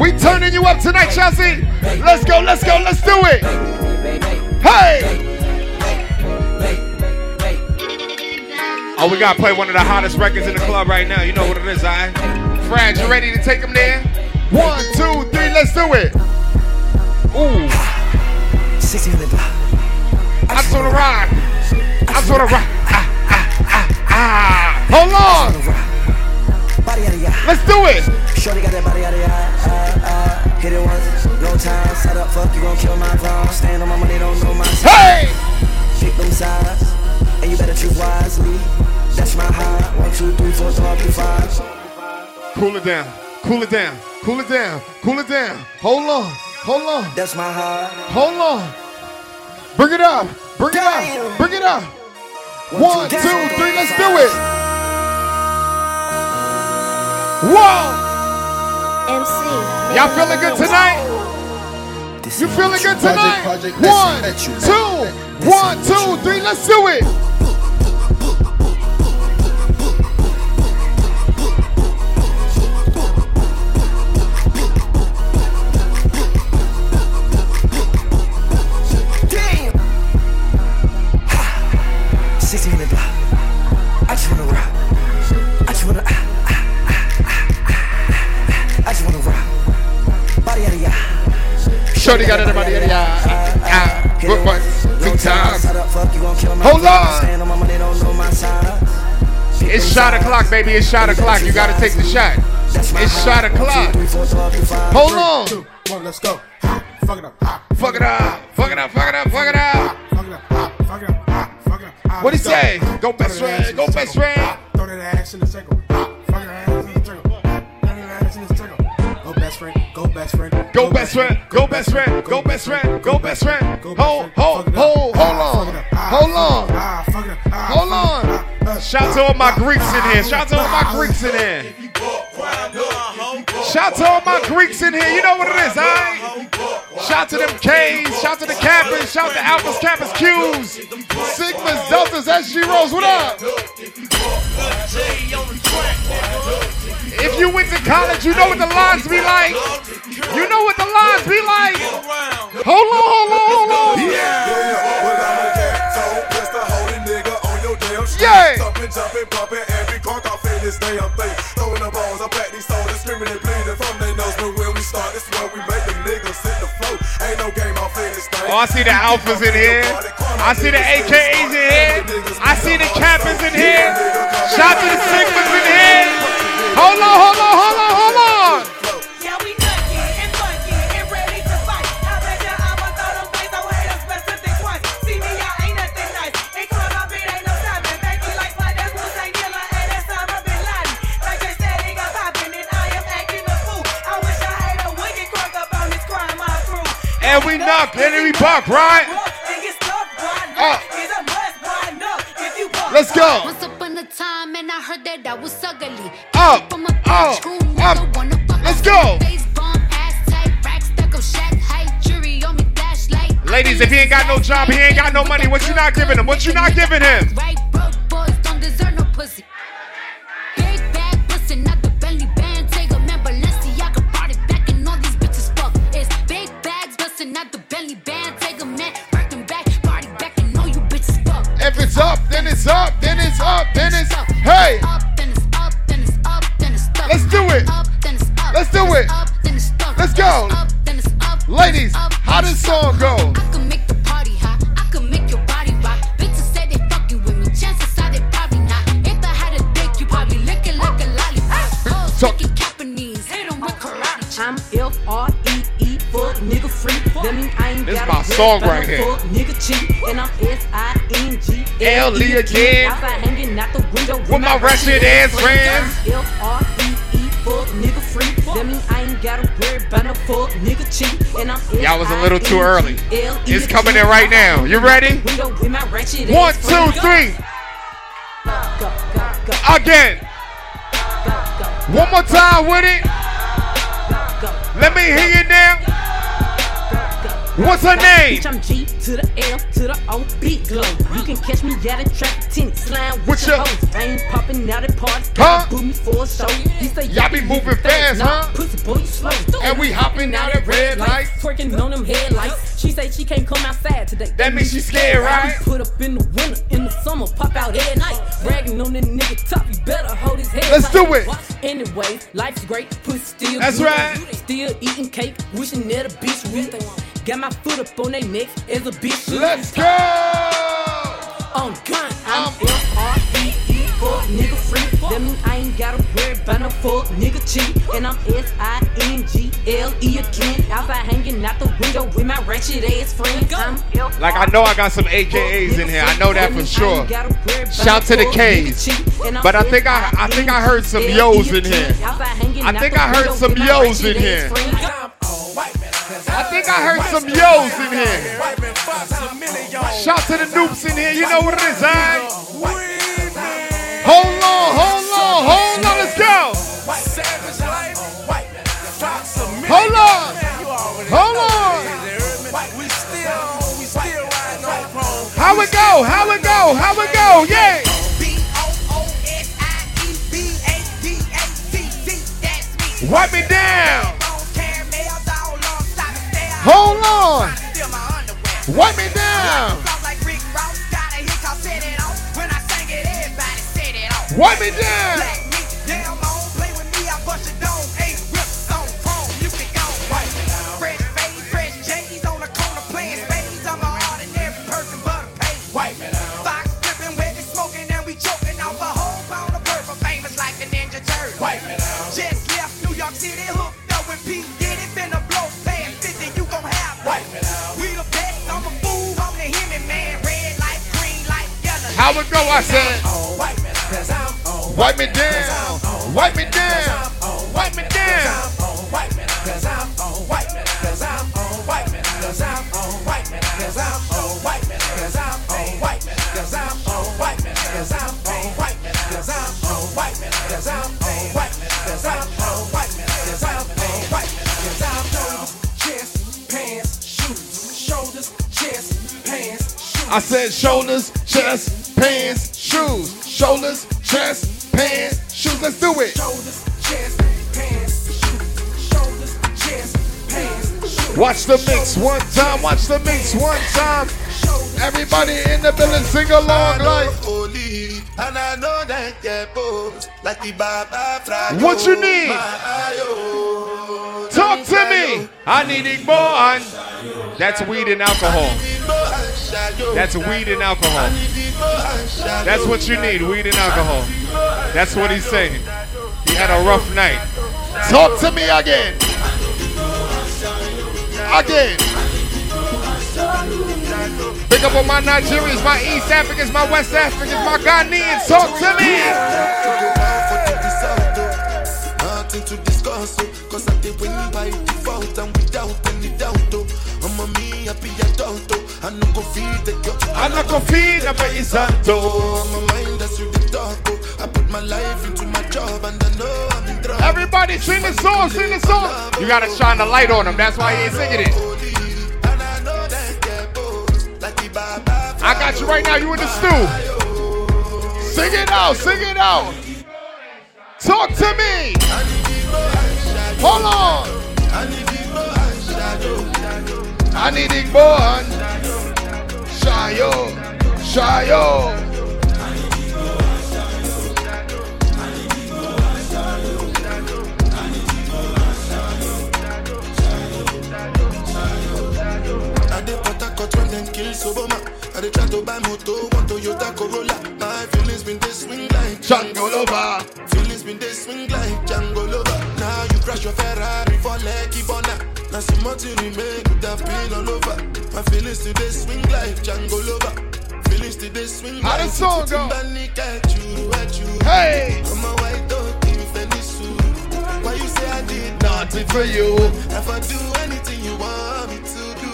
We turning you up tonight, Chelsea. Let's go, let's go, let's do it. Hey! Oh, we gotta play one of the hottest records in the club right now. You know what it is, alright? Frag, you ready to take them there? One, two, three, let's do it. Ooh. 1600 block. I just wanna ride. I'm wanna ride. Ah, ah, ah, ah. Hold on. Body out of ya. Let's do it. Shorty got that body out of. Uh, uh, hit it once, no time. Set up, fuck, you gon' kill my vibe. Stand on my money, don't know my Hey! Pick them sides, and you better choose wisely. That's my high. One, two, three, four, five, three, five. Cool it down. Cool it down. Cool it down. Cool it down. Hold on. Hold on. That's my high. Hold on. Bring it up. Bring it up. Bring it up. One, two, three, let's do it. Whoa! MC. Y'all feeling good tonight? You feeling good tonight? One, two, one, two, three, let's do it. Ah, ah, ah. Hold vibe. on. Stand on my money, don't know my size. It's shot o'clock, baby. It's shot o'clock. You gotta take the shot. It's shot o'clock. Hold on. One, let's go. Fuck it up. Fuck it up. Fuck it up. Fuck it up. Fuck it up. fuck it up. Fuck it up. Fuck it up. What he say? Go best friend. Go best friend. Throw that ass in the circle. Fuck that ass best friend. Go best friend. Go best friend. Go best friend. Go best friend. Go best friend. Hold, hold, hold, hold on. Hold on. Ah, fuck it up. Ah, Hold on. Ah, ah. Shout to all my Greeks in here. Shout to all my Greeks in here. Shout to all my Greeks in here. You know what it is, alright? Shout to them K's. Shout to the Kappas. Shout to Alphas, Kappas, Q's. Sigmas, Deltas, SGRhos. What up? If you went to college, you know what the lines be like. You know what the lines be like. Hold on, hold on, hold on. Yeah. Jumping, jumping, pumping, every cork off in this damn thing. Throwing the balls up at these soldiers, screaming and bleeding from their nose. But when we start, this where we make them niggas hit the flow. Ain't no game off in this thing. Oh, I see the alphas in here. I see the AKAs in here. I see the Kappas in here. Shout to the Sigmas in here. Hold on, hold on, hold on, hold on. Yeah, we nucky and funky and ready to fight. I bet ya I'ma throw them things on haters best to think. See me, I ain't nothing nice. Club, I beat ain't no stopping. Thank you like my that's Hussein Killer and that's Osama Bin Laden. Like they said, they got popping and I am acting a fool. I wish I had a wicked crunk up on this crime, my crew. And we knock, and we buck, right? And get uh. stuck, no job, he ain't got no money. What you not giving him? What you not giving him? I N G L E again. Outside hanging out the window With my ratchet ass friends. F R fuck nigga free. That mean I ain't gotta worry about no fuck nigga cheat, and I'm Y'all was a little too early. It's coming in right now. You ready? Window with my One, two, three. Again. One more time with it. Let me hear you now. Go, What's her name? Bitch, I'm G to the L to the O, big glow. You can catch me at a track, tent slime with What's your your- hoes. I ain't popping out at parties, Huh? huh? Boot me for a show. He say Y'all be moving fast, huh? Pussy boy, you slow. And we hopping out at red lights. twerking on them headlights. She say she can't come outside today. That means she scared, right? Put up in the winter, in the summer, pop out at night. Bragging on that nigga top, you better hold his head. Let's do it. Anyway, life's great, pussy still That's right. Still eating cake, wishing that a bitch would. Got my foot up on their neck as a bitch. Let's go. On gun, I'm F-R-E-E, fuck nigga free. That mean I ain't gotta worry about no fuck nigga cheat. And I'm S-I-N-G-L-E again. Outside hanging out the window with my ratchet ass friends. I'm Like I know I got some AKAs in here. I know that for sure. Shout to the K's. But I think I I think I heard some yo's in here. I think I heard some yo's in here. I think I heard some yo's in here. Shout to the Nupes in here. You know what it is, alright? Hold on, hold on, hold on. Let's go. Hold on. Hold on. How it go? How it go? How it go? Yeah. Wipe me down. Hold on. Wipe me down. Wipe me down. How it go? I said. Wipe me down. Wipe me down. Wipe me down. Wipe me down. I said shoulders, chest, pants, shoes. Shoulders, chest, pants, shoes. Let's do it. shoulders chest pants shoes shoulders chest pants Watch the mix one time. Watch the mix one time. Everybody in the building sing along like. Holy, and I know that get both like the Baba Fryo. What you need? Talk to me. I need Igbo That's weed and alcohol. That's weed and alcohol. That's what you need, weed and alcohol. That's what he's saying. He had a rough night. Talk to me again. Again. Pick up on my Nigerians, my East Africans, my West Africans, my Ghanaians. Talk to me. Nothing to discuss, cause I did win by default and without any doubt. I'm a me I no go feed the girl. I no go feed the baby santo. I'm a mind that's you the talk, I put my life into my job and I know I'm in trouble. Everybody sing the song, sing the song. You gotta shine the light on him. That's why he ain't singing it. I got you right now. You in the stew. Sing it out. Sing it out. Talk to me. Hold on. I need Igbo and Shayo. Shayo. I did Port Harcourt when them kill Soboma. I did try to buy moto, one Toyota Corolla. My feelings been they swing like Django Lover. Feelings been they swing like Django Lover. Now you crash your Ferrari for Lucky Bona. Now some more to remain could have been all over. My feelings today swing like Django Lover. Feelings today swing How the song go? At you, at you. Hey! I'm a white dog in Venice. Why you say I did Nothing for you. If I do anything you want me to do,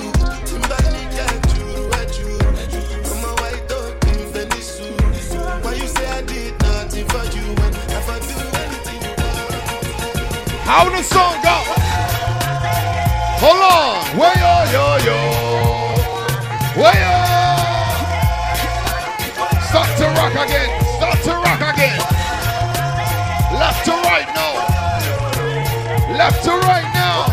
Hold on. Way yo yo yo. Way yo. Start to rock again. Start to rock again. Left to right now. Left to right now.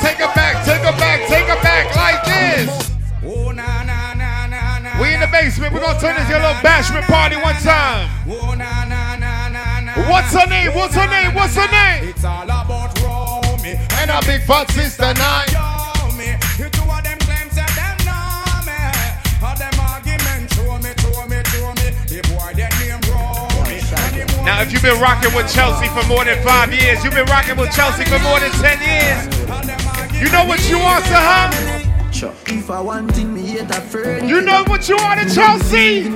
Take it back. Take it back. Take it back like this. We in the basement. We're gonna turn this your little bashment party one time. What's her name? What's her name? What's her name? It's all about and a big fat sister nine. me. You two of them claims that them know me. All them arguments show me, show me, show me. The boy that name Romy. And the boy Now, if you've been rocking with Chelsea for more than five years, you've been rocking with Chelsea for more than ten years. You know what you want to huh? If I want thing, me hate a fern. You know what you want to Chelsea?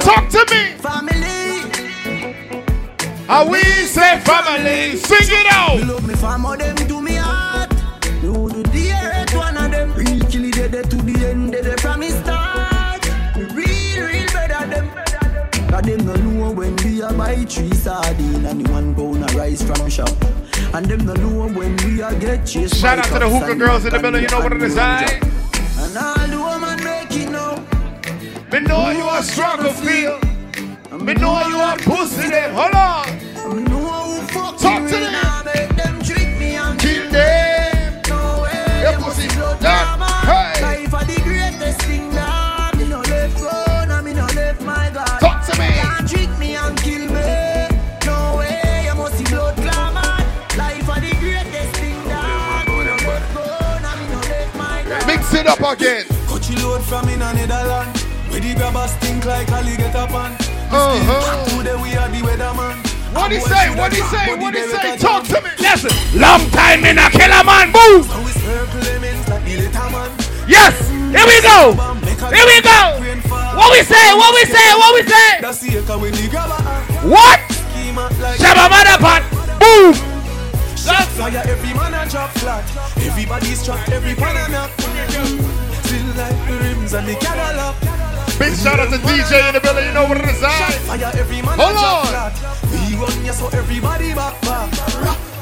Talk to me. Family. How we say family? Sing it out. Buy three sardine and one pound of rice from shop. And them no know when we a get chased Shout out to the hookah girls in the middle. You know what it is, and I. And all the woman make it now. Me know you are struggle feel. Me know you are pussy them. Hold on. Me know who fuck Talk to them. make them trick me and Kill them. No way, Your pussy pussy up again. Cut you load from in a Netherland. Where the grabbers stink like alligator pan. Uh-huh. Today we are the weatherman. What he say? What he drop say? What he there say? Talk to me. Listen. Long time in a killer man. Boom. So we circle lemons like the little man. Yes. Here we go. Here we go. What we say? What we say? What we say? That's the echo when the grabber act. What? Schema like Shabba motherpot. Boom. Shot fire, every man a drop flat. Everybody's trapped, every pan a knock. Still like the rims and the Cadillac. Big shout out to DJ in the building. You know what it is. Eh? I. fire, every man Hold on. We run ya so everybody back back.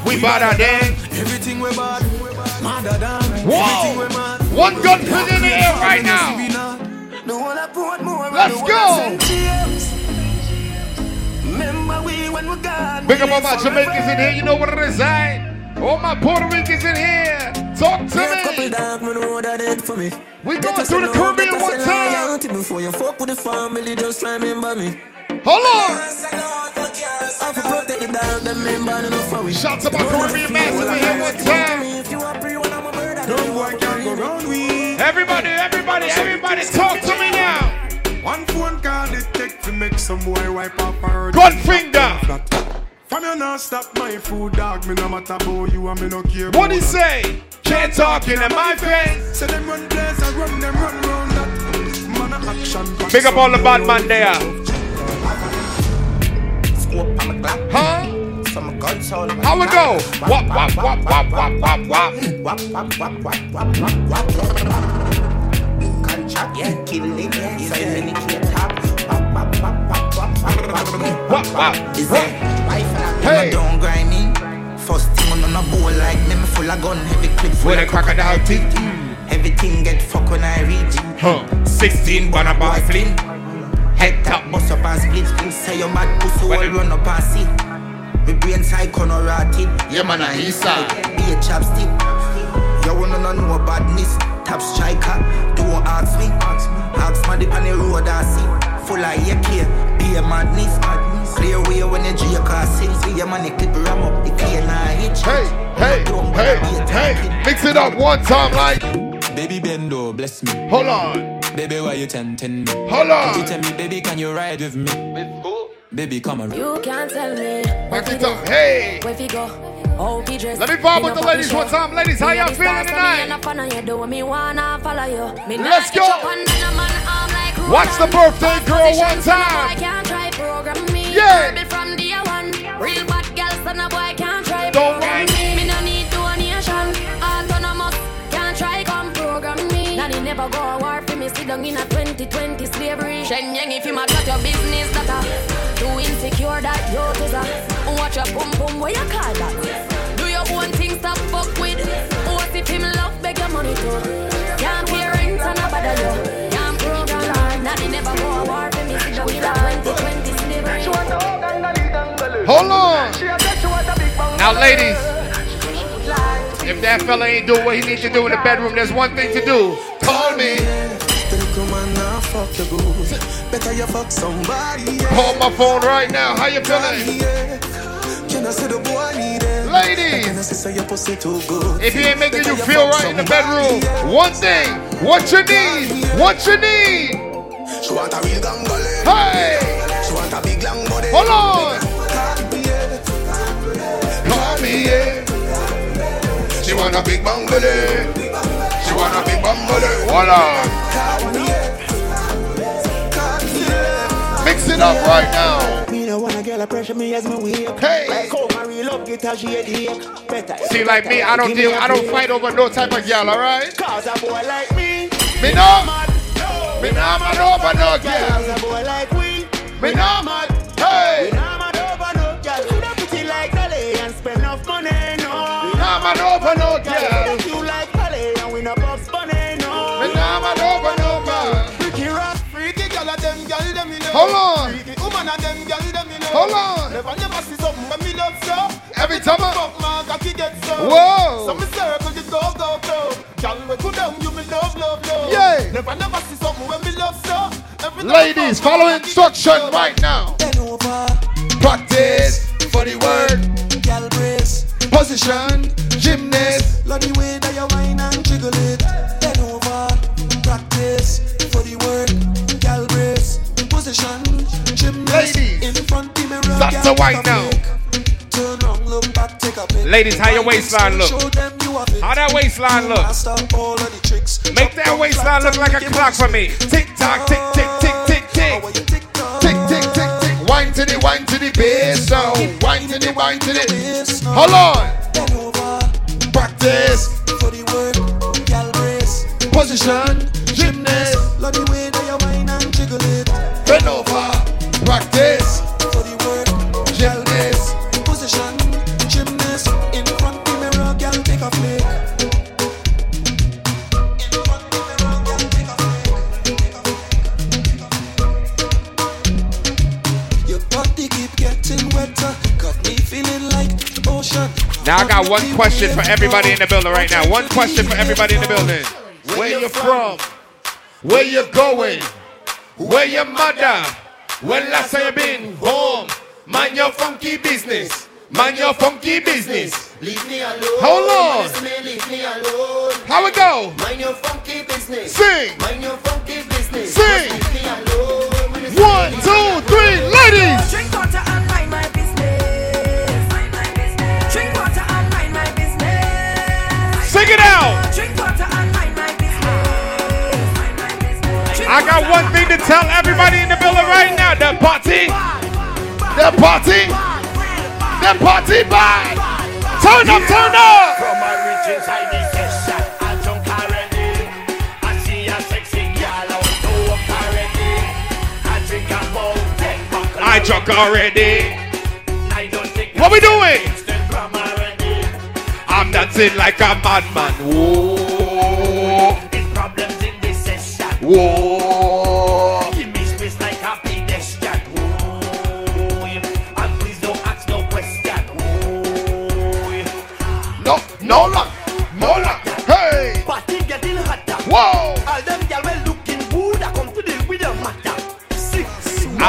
We better than. Everything we bad, madder than. Wow. Everything we. One gun put in the air right now. No one a put more. Let's go. Big up all my Jamaicans in here. You know what it is. I. All my Puerto Ricans in here. Talk to me. dark man know that it for me. We going Better through the Caribbean one time. Before you fuck with the family, just remember me. Hold on. I for protect the dog, them member enough for we. Shout to my Caribbean massive in here one time. If you are pre, when I'm a murder, No boy can go round we. Everybody, everybody, everybody, talk to me now. One phone call it take to make some boy wipe up her. Gun finger. From you not stop my food dog, me no matter about you and me no care. What he about say? Can't talk in my face. that. Say them run place and run them run round that. Man a action. Big up all the bad man there. Scope on the clock. Huh? Some guns all over How we the go? clock. Wap, wap, wap, wap, wap, wap, wap. Wap, wap, wap, wap, wap, wap, wap. Contract, yeah, kill it, yeah. Five minute here top. Wap, wap, wap, wap, wap, wap. Wap, wap. Is Hey. Don't grind me. First thing on a bowl like me, me full of gun, heavy clip full of crocodile teeth. Everything get fuck when I reach. Huh. 16 banner boy fling. Head top. Bust up and split, split. Say you mad pussy, all run up and see. Me brain psycho no rotted. Yeah, man, I east side. Be a chapstick. You wanna know no badness. Top striker, don't ask me. Ask my dip on the road I see. Full of AK, be a madness. Clear way when you drink or sing. See your money clip ram up, the clear now hitch. Hey, hey, hey, hey. Mix it up one time like. Baby Bendo, bless me. Hold on. Baby, why you tempting me? Hold on. You tell me, baby, can you ride with me? With who? Baby, come on. You can't tell me. Back it up. Hey. Where we go? Let me vibe with the ladies one time. Ladies, how y'all feeling tonight? Let's go. Watch the birthday girl one time. Yeah. Don't mind. no donation. Can't try come program me. Nanny never go a war for me. Sit down in a 2020 slavery. Shenyang if you mad your business that too insecure that you a watch your boom boom where you call that. Do your own thing, stop fuck with. Oh, what if him love beg your money too? Can't pay rent and a bother you. Can't program. Nanny never go a war for me. Sit down in a 2020 slavery. Hold on. Now, ladies, if that fella ain't doing what he needs to do in the bedroom, there's one thing to do. Call me. the. Better you fuck somebody. Call my phone right now. How you feeling? Ladies. Can I say your pussy too good? If he ain't making you feel right in the bedroom, one thing, what you need, what you need. She want a real gangale. Hey, She want a big long body. hold on. Call me, yeah. She want a big bungalow. She want a big bungalow. Hold on. Mix it up right now. Me no wanna get a pressure me as me wake. Hey. My real love get a shade ache. Better. See, like me, I don't deal, I don't fight over no type of girl, alright? Cause a boy like me. Me no, me no man over no Cause a boy like we. Me no mad, hey. We not mad over no girl. Coulda pretty like Dolly and spend enough money, no. Me no man over no Girl, girl. you like Dolly and we no Bugs Bunny, no. Me no man over no girl. Freaky rock. Freaky girl them girl them you know. Hold on. Freaky woman them girl them you know. Hold on. Never never see something when me love so. Every time I- fuck my cocky get so. Whoa. So me circle the go go go. Girl we could down you me love love love. Yeah. Never never see something when me love so. Every Ladies, follow instruction right now. Bend over, Practice for the word. girl brace. Position, gymnast. Love the way that you whine and jiggle it. Bend over, practice for the work. Girl brace, position, gymnast. Ladies, in front the mirror. start girl, to take whine a now. Turn round, look back, take a pic. Ladies, how your waistline look? Show them you have it. How that waistline look? master all of the tricks. Make that waistline look like a and make it clock for me. Tick tock, tick, tick, tick, tick, tick. Tick. Tick, tick, tick, tick. Wine to the, wine to the bass. So, wine to the, wine to the. Bass now. Hold on. Over, Practice, for the work. Girl brace. position, gymnast. Love the Now I got one question for everybody in the building right now. One question for everybody in the building. Where you from? Where you going? Where your mother? When last time you been home? Man your funky business. Man your funky business. Leave me alone. Hold on. Leave me alone. How it go? Mind your funky business. Sing. Mind your funky business. Sing. Just leave me alone. Listen, One, two, three, ladies. I got one thing to tell everybody in the building right now. The party. The party. The party bye. Turn up, turn up. From my rich inside the session, I drunk already. I see a sexy girl, I want to walk already. I drink a bowl, take back. I drunk already. I don't think What we doing? I'm dancing like a madman. Whoa. It's problems in this session. Whoa.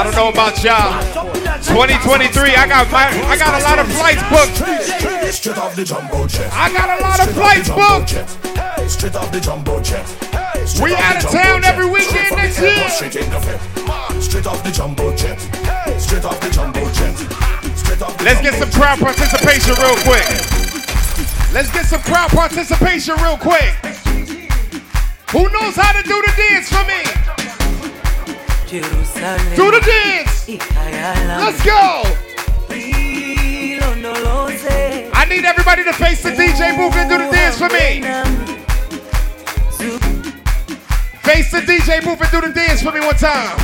I don't know about y'all. 2023, I got my, I got a lot of flights booked. I got a lot of flights booked. Straight off the jumbo jet. We out of town every weekend next year. Straight off the jumbo jet. Straight off the jumbo jet. Let's get some crowd participation real quick. Let's get some crowd participation real quick. Who knows how to do the dance for me? Jerusalem. Do the dance. Let's go. I need everybody to face the DJ booth and do the dance for me. Face the DJ booth and do the dance for me one time.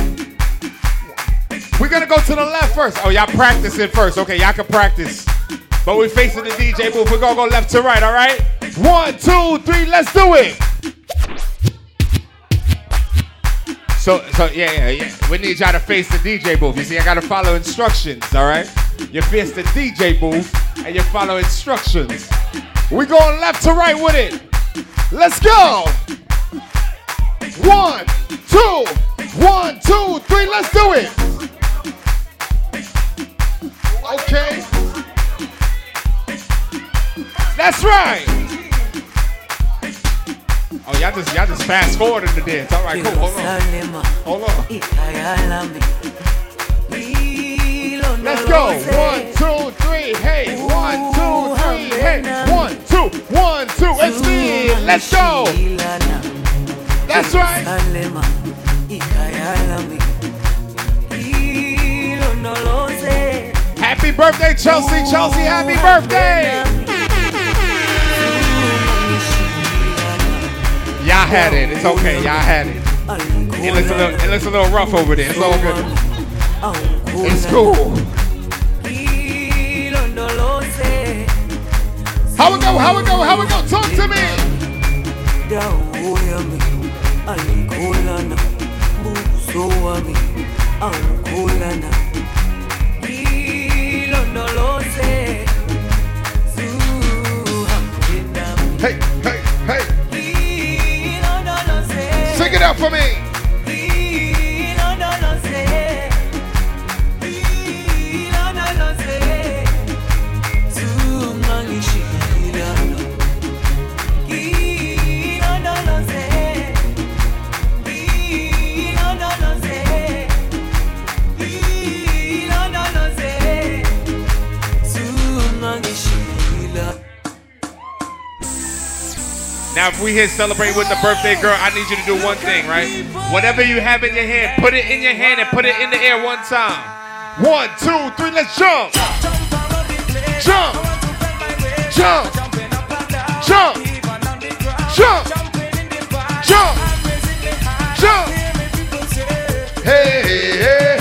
We're gonna go to the left first. Oh, y'all practice it first. Okay, y'all can practice. But we're facing the DJ booth. We're gonna go left to right, all right? One, two, three, let's do it. So, so yeah, yeah, yeah. We need y'all to face the DJ booth. You see, I gotta follow instructions, all right? You face the DJ booth and you follow instructions. We going left to right with it. Let's go. One, two, One, two, three, let's do it. Okay. That's right. Oh, y'all just y'all just fast forward in the dance. All right, cool. Hold on. Hold on. Let's go. One, two, three, hey. One, two, three, hey. One, two, one, two. It's me. Let's go. That's right. Happy birthday, Chelsea. Chelsea, happy birthday. Y'all had it. It's okay. Y'all had it. It looks a little, it looks a little rough over there. It's all good. It's cool. How it go? How it go? How it go? Talk to me. Hey, hey, hey. It out for me. Now, if we here celebrate with the birthday girl, I need you to do one thing, right? Whatever you have in your hand, put it in your hand and put it in the air one time. One, two, three, let's jump. Jump. Jump. Jump. Jump. Jump. Jump. Hey, hey, hey.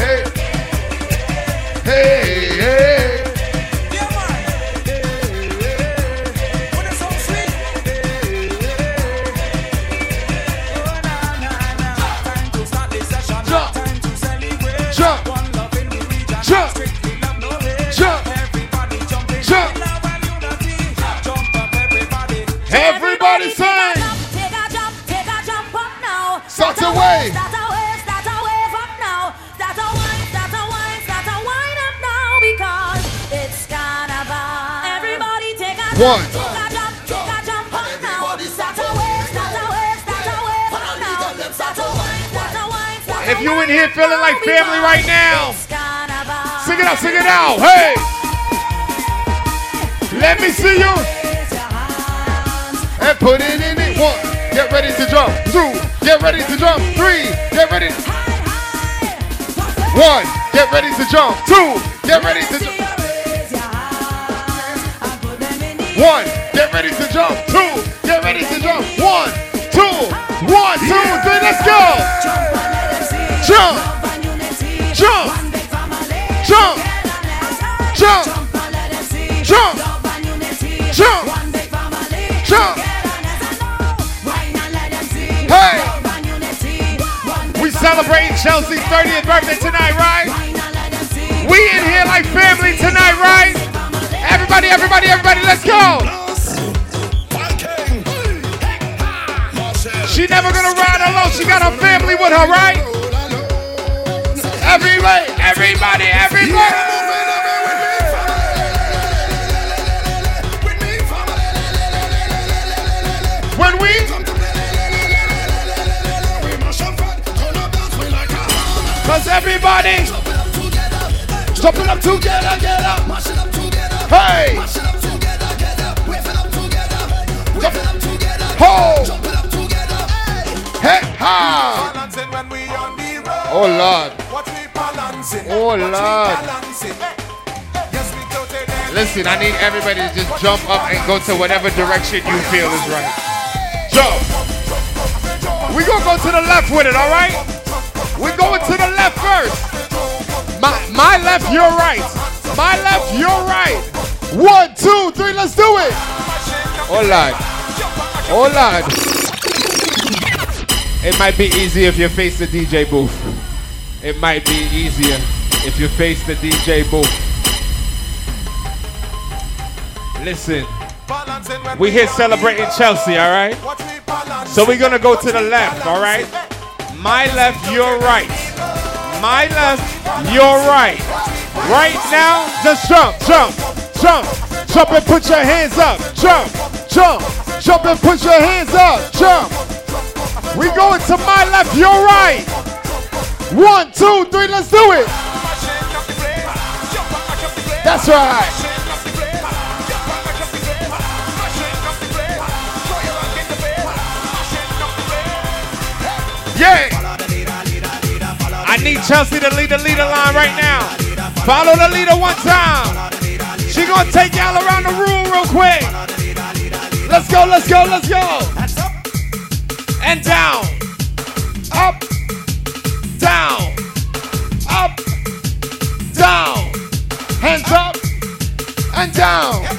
A If you in here feeling like family right now, sing it out, sing it out. Hey. Let me see you. And put it in it. One. Get ready to jump. Two. Get ready to jump. Three. Get ready. One. Get ready to jump. Two. Get ready to jump. One. Get ready to jump. Two. Get ready to jump. One. Two. One, two, three. Let's go. Jump. Jump. Jump. Jump. Jump. Jump. Jump. Hey. We celebrating Chelsea's 30th birthday tonight, right? We in here like family tonight, right? Everybody, everybody, everybody, let's go. She never gonna ride alone. She got her family with her, right? Everybody, everybody, everybody. When we Cause everybody jumping up together, get up. Hey. Ho. Hey, ha. Oh Lord. Oh Lord. Listen, I need everybody to just jump up and go to whatever direction you feel is right. Jump. We gonna go to the left with it, all right? We're going to the left first. My my left, your right. My left, your right. One, two, three, let's do it. Oh Lord. Oh Lord. It might be easier if you face the DJ booth. It might be easier if you face the DJ booth. Listen, we here celebrating Chelsea, all right? So we're gonna go to the left, all right? My left, your right. My left, your right. Right now, just jump, jump, jump, jump and put your hands up. Jump, jump, jump and put your hands up. Jump. We going to my left, your right. One, two, three, let's do it. That's right. Yeah. I need Chelsea to lead the leader line right now. Follow the leader one time. She gonna take y'all around the room real quick. Let's go, let's go, let's go. And down. Up. Down. Up. Down. Hands up. And down.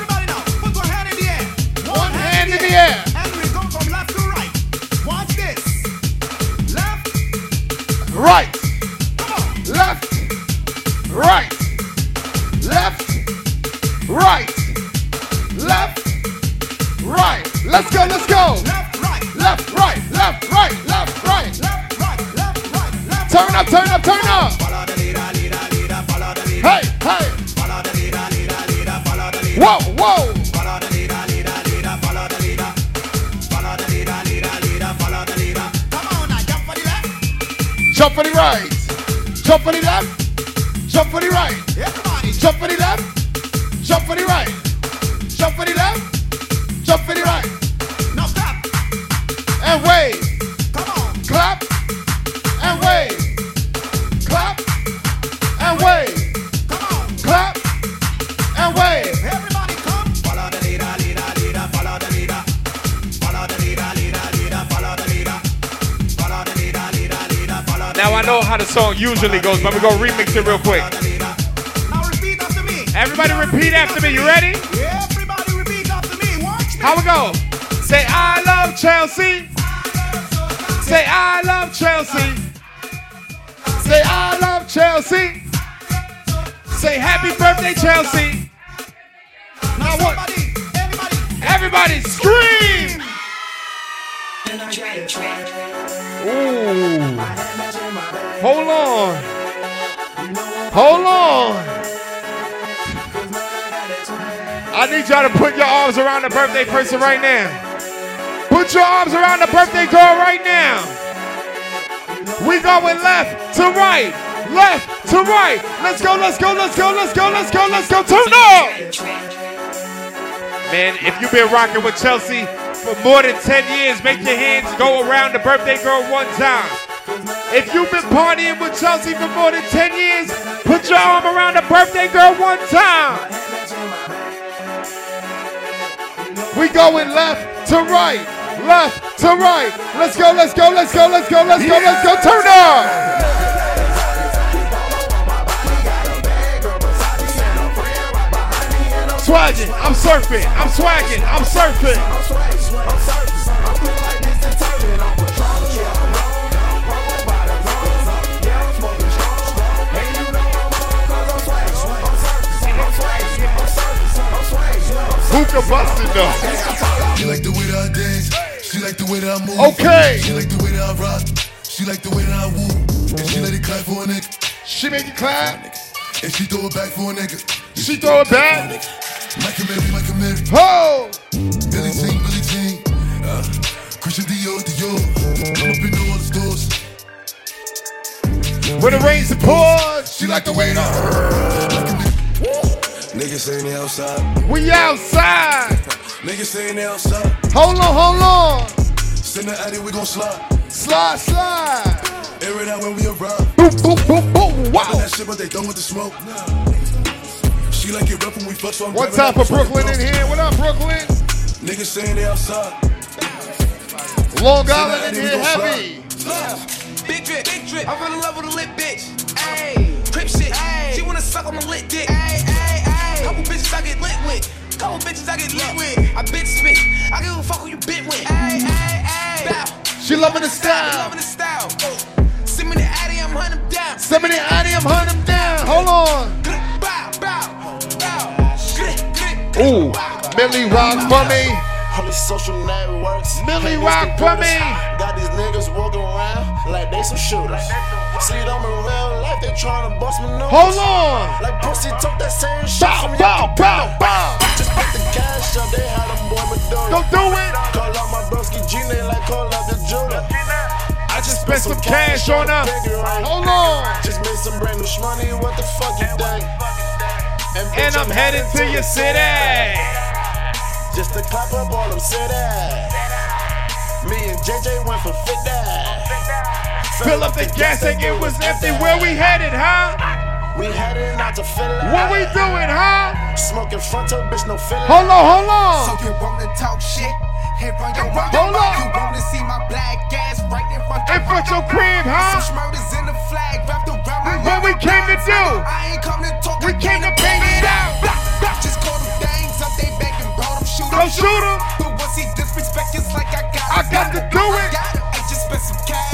Usually goes, but we're gonna remix it real quick. Now repeat after me. Everybody repeat after me. You ready? Everybody repeat after me. Watch this. How we go? Say I love Chelsea. Say I love Chelsea. Say I love Chelsea. Say happy birthday, Chelsea. Need y'all to put your arms around the birthday person right now. Put your arms around the birthday girl right now. We going left to right, left to right. Let's go, let's go, let's go, let's go, let's go, let's go. Turn up. Man, if you've been rocking with Chelsea for more than 10 years, make your hands go around the birthday girl one time. If you've been partying with Chelsea for more than 10 years, put your arm around the birthday girl one time. We going left to right, left to right. Let's go, let's go, let's go, let's go, let's go, let's go. Turn up. Swagging, I'm surfing, I'm swagging, I'm surfing. Hookah busting though. She like the way that I dance. She like the way that I move. Okay. She like the way that I rock. She like the way that I woo. And she let it clap for a nigga. She make it clap. And she throw it back for a nigga. She throw it back. Michael Mary, Michael Mary. Ho! Billy Jean, Billy Jean. Uh, Christian Dior, Dior. I'm up in all the stores. When it rains, pours. She like the way that. Niggas saying they outside. We outside. Niggas saying they outside. Hold on, hold on. Send the addy, we gon' slide. Slide, slide. Air it out when we arrive. Boom, boom, boom, boom. Wow. That shit, but they done with the smoke. She like it rough when we fuck, so I'm One grabbing time for up and Brooklyn in here. What up, Brooklyn? Niggas saying they outside. Long Send Island in here heavy. Big drip, big drip. I fell in love with a lit bitch. Ayy, crip shit. She wanna suck on my lit dick. Ayy, ayy, ayy. Couple bitches I get lit with. Couple bitches I get lit with. I bitch spit. I give a fuck who you bit with. Ayy, ayy, ayy. Bow. She loving the She style. loving the style. Send me the addy, I'm hunting him down. Send me the Addy, I'm hunting him down. Hold on. Bow, bow, bow. Ooh, Millie rock for me. All these social networks. Millie Rock Mr. for me. Got these niggas walking around like they some shooters. See them in real life, they tryna bust my nose. Hold on. Like pussy took that same shit Bow, from bow, your bow, bow. Just put the cash up, they had them boy Medulla. Don't do it. Call out my broski G, they like call out the jeweler. I just Spent some cash on her. Hold on. Just made some brand new money. What the fuck you think? And bitch, I'm headed to your city. Just to clap up all them cities. Me and JJ went for 50. Fill up the gas tank, it was empty. Where we headed, huh? We headed out to Philly. What we doing, huh? Smoking fronto, bitch, no filler. Hold on, hold on. So you wanna talk shit? Here on your rock. Hold on. You wanna see my black ass right in front of In front your crib, huh? Some murders in the flag wrapped around my What we came to do? I ain't come to talk. We came to to bang it out. Just call them things up, they back and brought them shoot. Go shoot 'em. But once he disrespect, it's like I got I got to do it. I just spent some cash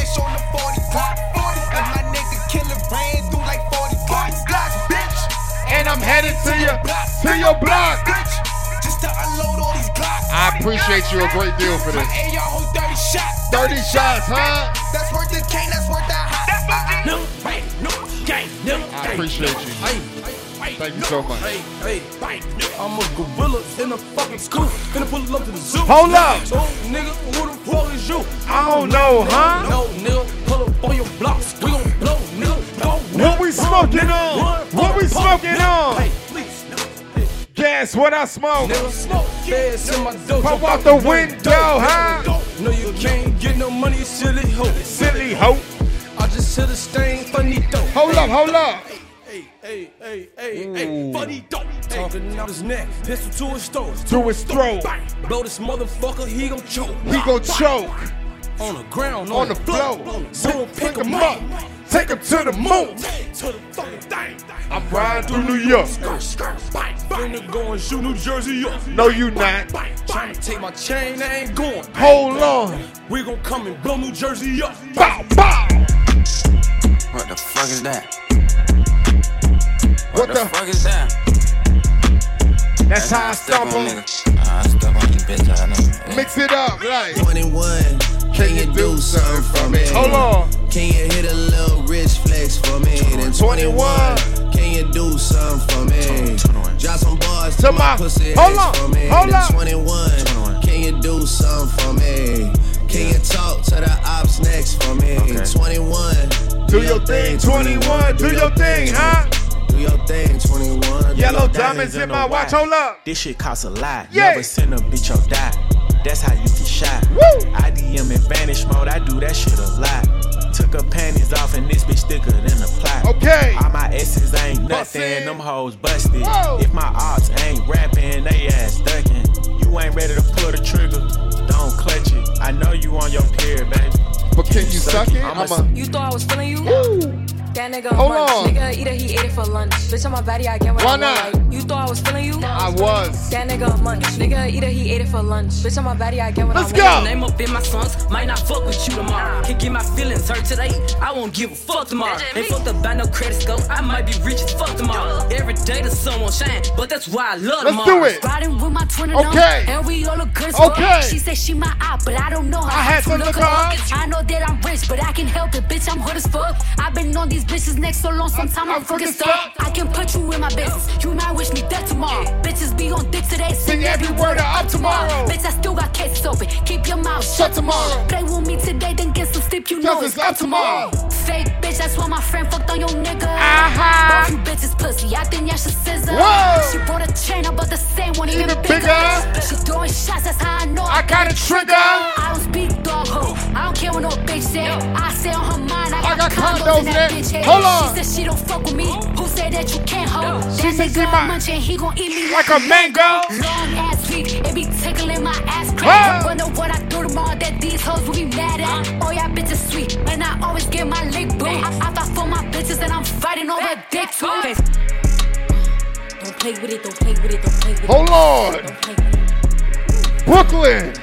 And I'm headed to your to your block. Bitch. Just to unload all these Glocks. I appreciate you a great deal for My this. AR hold 30 shots. 30 shots, huh? That's worth the cane, that's worth the hot. No, hey, no, gang, no, I appreciate you. Thank you so much. Hey, hey, I'm a gorilla in a fucking school. Finna pull up to the zoo. Hold up. So, nigga, who the fuck is you? I don't know, huh? No, nigga, pull up on your blocks. We gon' blow, nigga. Go, What we smoking on? What we smoking on? Hey, Guess what I smoke? nigga, smoke. Feds in my dojo. Pop out the window, huh? No, you can't get no money, silly hoe. Silly hoe. I just hit a stain, funny dope. Hold up, hold up. Hey, hey, hey, hey, hey, funny dope. Talking out his neck, pistol to his throat. To his throat. Blow this motherfucker, he gon' choke. He gon' choke. On the ground, On the floor. So Pick him up. Take him to the moon. To the fucking thing. I'm riding through New York. Finna go and shoot New Jersey up. No, you not. Trying to take my chain, I ain't going. Hold on. We gon' come and blow New Jersey up. Bow, bow. What the fuck is that? What the the? fuck is that? That's how I Step on stumble. nigga. Ah, I step on you bitch ass nigga. Mix it up, like. 21. Can you do something for me? Hold on. Can you hit a little rich flex for me? Then 21. Can you do something for me? Drop some bars To to my- my pussy hold ex on, for me. hold Then on. 21. Can you do something for me? Can you talk to the ops next for me? 21. Do your thing, 21. Do your thing, huh? Do your thing, 21. Do Yellow your diamonds in my watch. Hold up. This shit costs a lot. Yeah. Never send a bitch or die. That's Them hoes busted. Whoa. If my ops ain't rapping, they ass ducking. You ain't ready to pull the trigger. Don't clutch it. I know you on your period, baby. But can you suck it? I'ma I'm a. You thought I was feeling you? That nigga Hold munch. on. Nigga eat it, he ate it for lunch. Bitch on my body, I get what Why I not? Like, you thought I was feeling you? I was. That nigga munch. Nigga eat it, he ate it for lunch. Bitch on my body, I get what Let's I want. go. Name up in my songs, might not fuck with you tomorrow. Can get my feelings hurt today, I won't give a fuck tomorrow. Ain't fucked up by no credit score, I might be rich as fuck tomorrow. Every day the sun won't shine, but that's why I love Let's tomorrow. do it. Riding with my twin Okay. and we all look good as Okay. fuck. She said she my eye, but I don't know her. I had to look her up. I know that I'm rich, but I can help it, bitch. I'm hood as fuck. I've been on these bitches next so long, sometime I'm fucking stuck. I can put you in my business. You might wish me death tomorrow. Bitches be on dick today, sing every word of up tomorrow. Bitch, I still got cases open. Keep your mouth shut tomorrow. Play with me today, then get some sleep. You know it's up up tomorrow. Fake bitch, that's why my friend fucked on your nigga. Uh-huh. Both you bitches pussy. I think y'all should scissor. Whoa. She bought a chain, but the same one even, bigger. bigger. She throwing shots, that's how I know I got a trigger. I don't speak dog ho. I don't care what no bitch say. I say on her mind, I, I got got, condos in that bitch. Hold on. She said she don't fuck with me. Who said that you can't hold? She that said she nigga might- munching, he gon' eat me Like a mango. Long ass feet, it be tickling my ass Whoa. crack. Wonder what I do tomorrow that these hoes will be mad at. Oh, y'all bitches sweet, and I always get my boo. I, I fight for my bitches, and I'm fighting over dick too. Don't play with it, don't play with it, don't play with it. Hold on. Don't play with it. Brooklyn.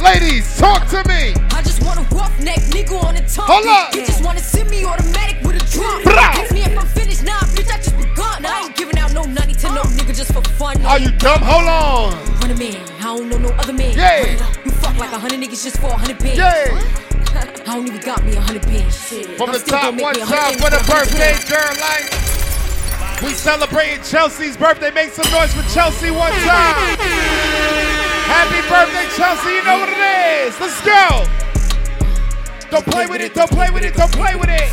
Ladies, talk to me. I just want a roughneck nigga on the tongue. Hold up. You just wanna send me automatic with a drum. Ask me if I'm finished, nah, bitch, I just begun. I ain't giving out no money to no nigga just for fun. Are you dumb? Hold on. Run a man, I don't know no other man. Yeah. You fuck like a hundred niggas just for a hundred bands. Yeah. I don't even got me a hundred bands. Shit. From I'm the top, one time for the M's for a hundred birthday girl. Like we celebrating Chelsea's birthday. Make some noise for Chelsea one time. Happy birthday, Chelsea. You know what it is. Let's go. Don't play with it. Don't play with it. Don't play with it.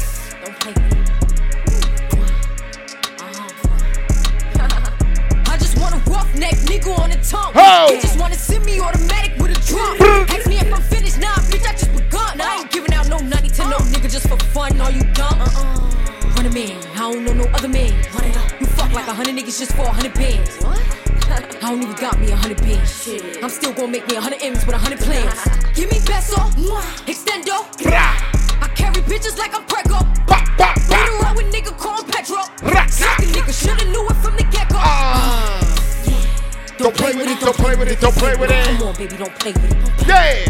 I just want a roughneck nigga on the tongue. They just wanna send me automatic with a drum. Ask me if I'm finished, nah, bitch, I just begun. I ain't giving out no nutty to no nigga just for fun. Are you dumb? Uh-uh. Run a man, I don't know no other man. Run it up. You fuck like a hundred niggas just for a hundred bands. What? I don't even got me a hundred bands. I'm still gonna make me a hundred M's with a hundred plans. Give me peso, extendo. I carry bitches like I'm Prego. Beat around with nigga called Petro. Suckin' nigga shoulda knew it from the get go. Ah. Don't play with it. Don't play with it. Don't play with it. Come on, baby, don't play with it. Yeah.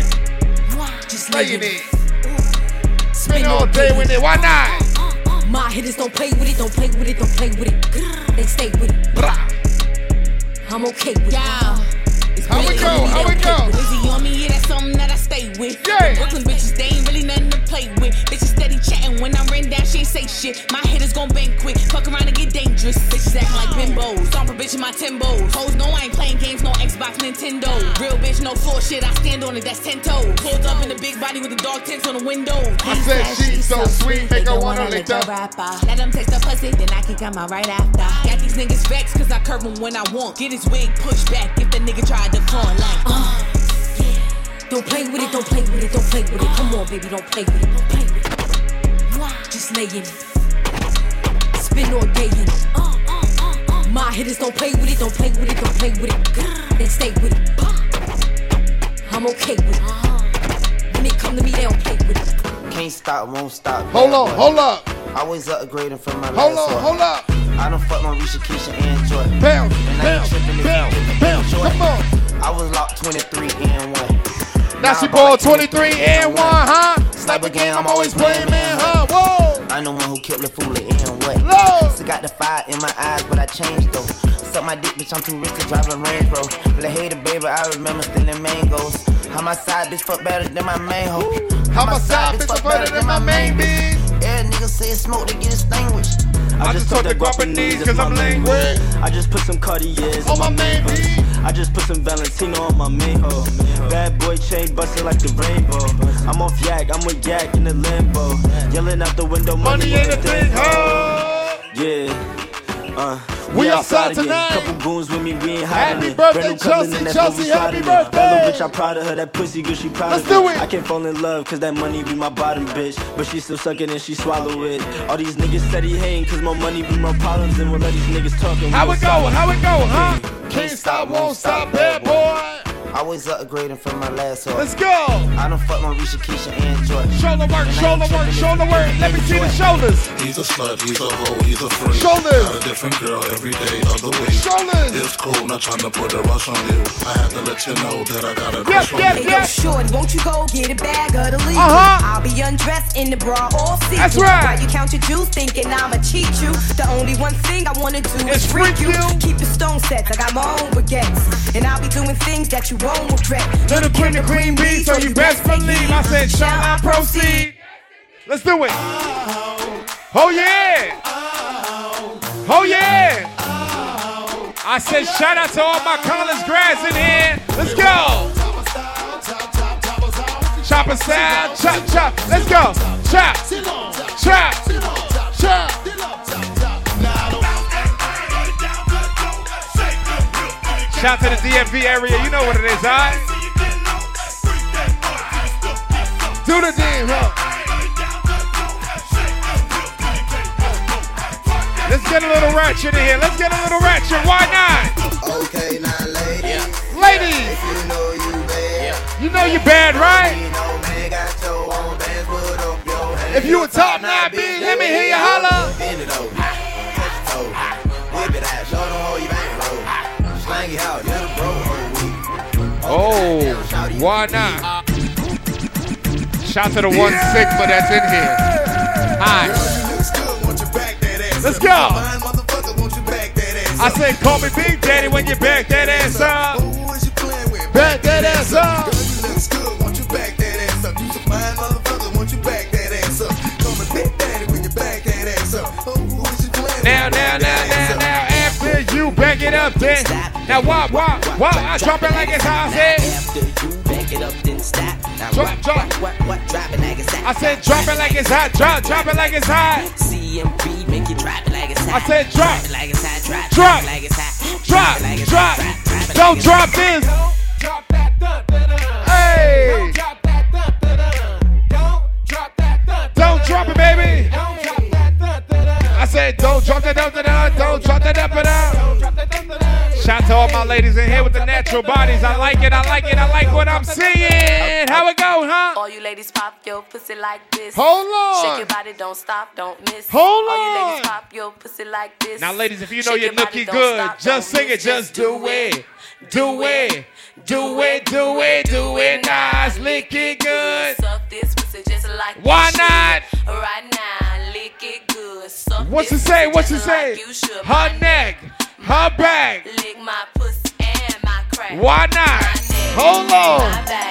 Just lay Playing in it. it. Spend all day with it. Why not? My hitters don't play with it, don't play with it, don't play with it. They stay with it. I'm okay with it. How we go? How we go? Busy on me, yeah, that's something that I stay with. Yeah. Brooklyn bitches, they ain't really nothing to play with. Bitches steady chatting when I'm written down, she ain't say shit. My hitters gon' bang quick, fuck around and get dangerous. Bitches acting like bimbos, stomp a bitch in my timbos. Hoes know I ain't playing games, no Xbox, Nintendo. Real bitch, no floor shit, I stand on it, that's ten toes. Pulled up in the big body with the dog tints on the window. I said she's so sweet, make her wanna lick the up. rapper. Let them taste the pussy, then I can come out right after. Got these niggas vexed, cause I curve them when I want. Get his wig pushed back if the nigga try to con like, uh. Don't play with it, don't play with it, don't play with it. Come on, baby, don't play with it, don't play with it. Just lay in it. Spend all day in it. My hitters don't play with it, don't play with it, don't play with it. They stay with it. I'm okay with it. When they come to me, they don't play with it. Can't stop, won't stop. Hold bad on, boy. hold up. Always upgrading from my Hold last on, one. hold up. I done fucked my Risha, Keisha, and Joy. Bounce, And I bounce, ain't tripping if bounce, you get bounce. Joy. Come on. I was locked 23 and 1. That's she ball 23 and 1, huh? Sniper game, I'm always playing, man, huh? Whoa. I know one who killed the fool and what. Lord. Still got the fire in my eyes, but I changed though. Suck my dick, bitch, I'm too rich to drive a Range Rover. hate hater, baby, I remember stealing mangoes. How my side bitch fuck better than my main hoe. How my side bitch fuck better than my main bitch. Yeah, niggas say smoke to get extinguished. I just took the Guapanese cause I'm languid. I just put some Cartiers On my main beat. I just put some Valentino on my main hoe. Bad boy chain busting like the rainbow. I'm off yak, I'm with yak in the limbo. Yelling out the window, money, Money ain't a thing, ho. Yeah. Uh, We outside again. tonight. Couple goons with me, we ain't Happy hiding it. birthday, Brand new Cumberland, Chelsea, Chelsea, we happy birthday. That bitch, I'm proud of her. That pussy good, she proud Let's of do it. it. I can't fall in love, cause that money be my bottom bitch. But she still suck it and she swallow it. All these niggas steady hating, cause more money be more problems. And we'll let these niggas talk. How it go? How it go, huh? Can't stop, won't stop, bad boy. Always upgrading from my last hoe. Let's go. I done fucked my Risha, Keisha, and Joy. Shoulder work, shoulder work, shoulder work. Let me see the shoulders. He's a slut, he's a hoe, he's a freak. Shoulders. Got a different girl every day of the week. Shoulders. It's cool, not trying to put a rush on you. I had to let you know that I got a Yes, crush on yes, you. yes. Shorty, won't you go get a bag of the legal? Uh-huh. I'll be undressed in the bra all season. That's right. While you count your juice, thinking I'ma cheat you. The only one thing I wanna do It's is freak freak you. you. Keep your stone sets, I got my own baguettes. And I'll be doing things that you won't regret. Little queen of queen bee, so you best believe. I said, shall I proceed? Let's do it. Oh yeah. Oh yeah. I said, shout out to all my college grads in here. Let's go. Chop a sound, chop, chop. Let's go. Chop, chop, chop. Shout to the DMV area. You know what it is, alright? Do the damn, huh? Let's get a little ratchet in here. Let's get a little ratchet. Why not? Okay, now, ladies. Ladies, You know you bad. you know you bad, right? You know, man, got your own bands, put up your hands. If you a top nine big, let me hear you holler. Bend it over. Touch your toes. Whip it out. Show them how you Oh, why not? Shout to the one Sigma that's in here. Hi. Let's go. I said, call me Big Daddy when you back that ass up. Back that ass up. Girl, you looks good, won't you back that ass up? You some fine motherfucker, won't you back that ass up? Call me Big Daddy when you back that ass up. Who is you playing Now, now, now, now, now, after you back it up, then. Now, why, why, why? I drop it like it's hot, I said. After you back it up, then stop. Now Drop, what, drop. what, what, what, drop it like it's hot. I said, drop it like it's hot, drop, drop it like it's hot. CMB make you drop it like it's hot. I said, drop. it like it's hot. Drop, Drop. it like it's hot. Drop, it like it's drop. hot. Drop, it Don't like it's drop hot. this. Hey. Don't drop it, baby. I said, don't drop that, don't, don't, don't drop that up and down. Shout out to all my ladies in here with the natural bodies. I like it, I like it, I like what I'm seeing. How it go, huh? All you ladies pop your pussy like this. Hold on. Shake your body, don't stop, don't miss. Hold All you on. ladies pop your pussy like this. Now, ladies, if you know your body, good, stop, just sing it, just do it. Do it. Do it, do it, do it nice. Lick it good. Suck this pussy just like Why not? Right now, lick it good. Suck What you say? pussy What you say? like you should. Her neck, her back. Lick my pussy and my crack. Why not? Hold on.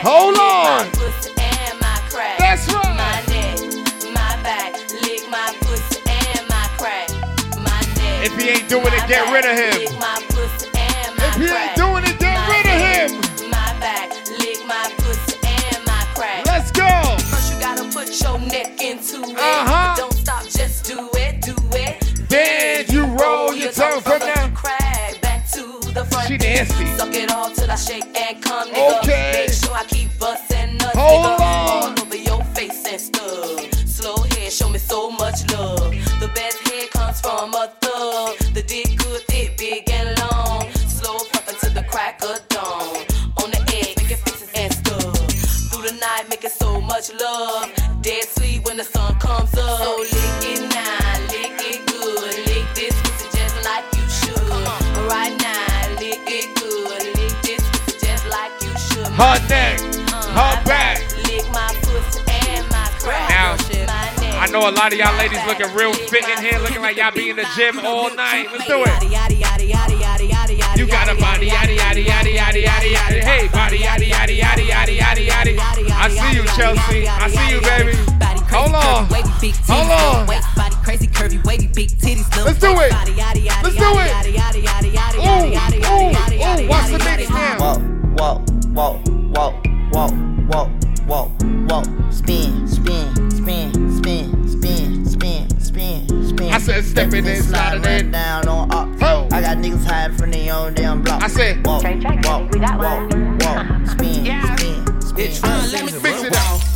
Hold on. Pussy and my crack. That's right. My neck, my back, lick my pussy and my crack. My neck. If he ain't doing it, get rid of him. Lick my pussy and my If he crack. ain't doing it, get My rid of him. My back, lick my pussy and my crack. Let's go. First you gotta put your neck into it. Uh-huh. Don't stop, nasty. Suck it all till I shake and come, nigga. Okay. Make sure I keep busting nuts, Hold nigga. on. All over your face and stuff. Slow head, show me so much love. The best head comes from a thug. The dick good, thick, big and long. Slow fucking to the crack of dawn. On the edge, making faces and stuff. Through the night, making so much love. Dead sweet when the sun Her neck, her back. Lick my pussy and my crack. Now, I know a lot of y'all ladies looking real fit in here, looking like y'all be in the gym all night. Let's do it. You got a body, yaddy, yaddy, yaddy, yaddy, yaddy, yaddy. Hey, body, yaddy, yaddy, yaddy, yaddy, yaddy, yaddy. I see you, Chelsea. I see you, baby. Hold on. Hold on. Body crazy, curvy, wavy, big titties. Let's do it. body, yaddy, yaddy, Let's do it. Ooh, yaddy, yaddy, ooh, yaddy, yaddy, ooh. Watch the yaddy, mix yaddy. now. Walk, walk, walk, walk, walk, walk, walk. Spin, spin, spin, spin, spin, spin, spin, spin. I said step it in, slide it in. down on up. I got niggas hiding from their own damn block. I said walk, walk, walk, walk, spin, spin, spin. Mix it up.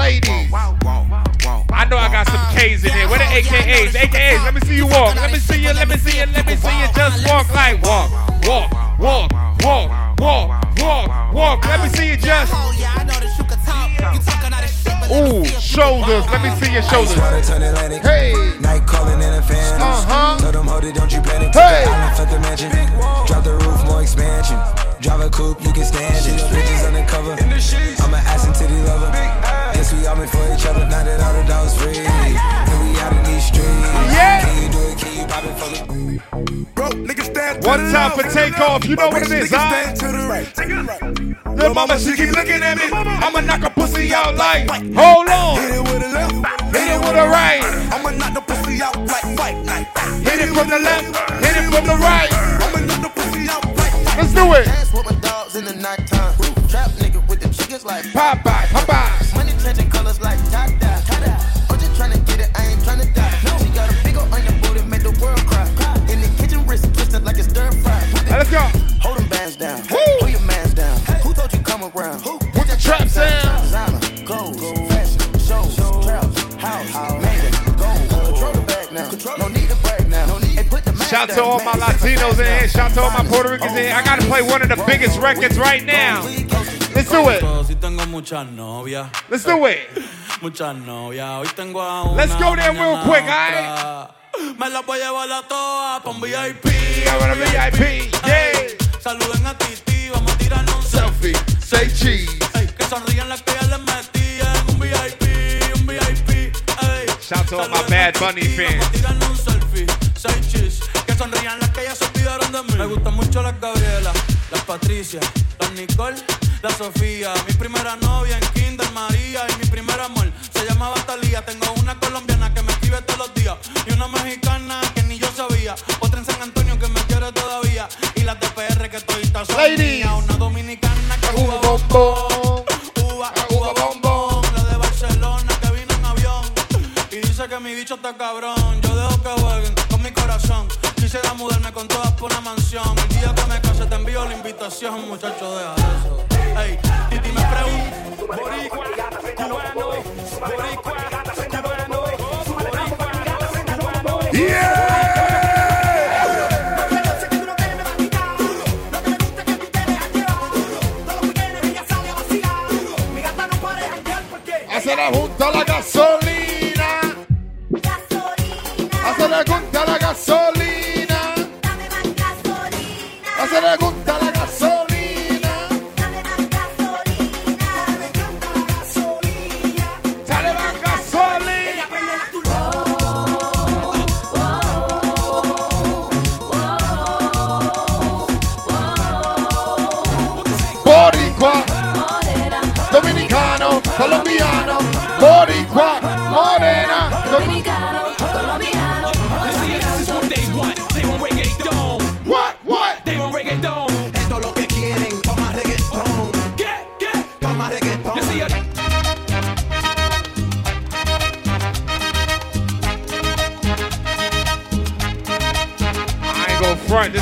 Ladies. I know I got some K's in here. Where the AKAs? AKAs, let me see you walk. Let me see you, let me see you, let me see you just walk like walk, walk, walk, walk, walk, walk, walk. Let me see you just. Ooh, shoulders. Let me see your shoulders. Hey. Night calling in a fan. Uh-huh. Tell them, hold it, don't you panic. Hey. Island, fuck the mansion. Drop the roof, more expansion. Drive a coupe, you can stand it. Bitches undercover. In the sheets. I'm an ass and titty lover. Guess we all meant for each other. Now that all the dogs free. And we out in these streets. Yeah. Can you do it? Can you pop it for the Bro, niggas stand One time for takeoff. You know what it is, huh? Little mama, she keep looking at me. I'ma knock a pussy out like, hold on. Hit it with a left. Hit it with a right. I'ma knock the pussy out like fight night. Hit it from the left. Hit it from the right. I'ma knock the pussy out like Let's do it. Dance with my dogs in the nighttime. Trap nigga with the chickens like Popeye, Popeye. Money changing colors like Tada. I'm just tryna get it, I ain't tryna die. She got a big ol' on your booty, make the world cry. In the kitchen, wrist twisted like it's stir fry. Let's go. Hold them bands down. Shout to all my Latinos in here. Shout to all my Puerto Ricans in here. I gotta play one of the biggest records right now. Let's do it. Si tengo muchas novias. Let's do it. Muchas novias. Hoy tengo a una. Let's go there real quick, otra. Me la voy a llevar a todas pa' un VIP. VIP, yeah. Saluden a Titi, vamos a tirarnos un selfie. Say cheese. Ey, que sonrían las que ya les metí un VIP, un VIP. Ey. Shout out to all my Bad Bunny fans. Sonrían las que ya se olvidaron de mí. Me gustan mucho las Gabriela, las Patricia, las Nicole, la Sofía. Mi primera novia en Kinder María y mi primer amor se llamaba Talía. Tengo una colombiana que me escribe todos los días y una mexicana que ni yo sabía. Otra en San Antonio que me quiere todavía y las de PR que estoy son Ladies. mías. Una dominicana que Uva bombón. Uva, uva bombón. La de Barcelona que vino en avión. Y dice que mi bicho está cabrón. Quisiera mudarme con todas por una mansión. El día que me case te envío la invitación, muchacho, deja eso. Ey, Titi me pregunta. Boricua, cubano, boricua, cubano, boricua, cubano. Hacer la junta a la gasolina. Hacer la junta la gasolina. se ne conta la gasolina. Dale la gasolina. Me la gasolina. Dale la gasolina. Oh, oh, oh, Boricua, dominicano, colombiano, boricua.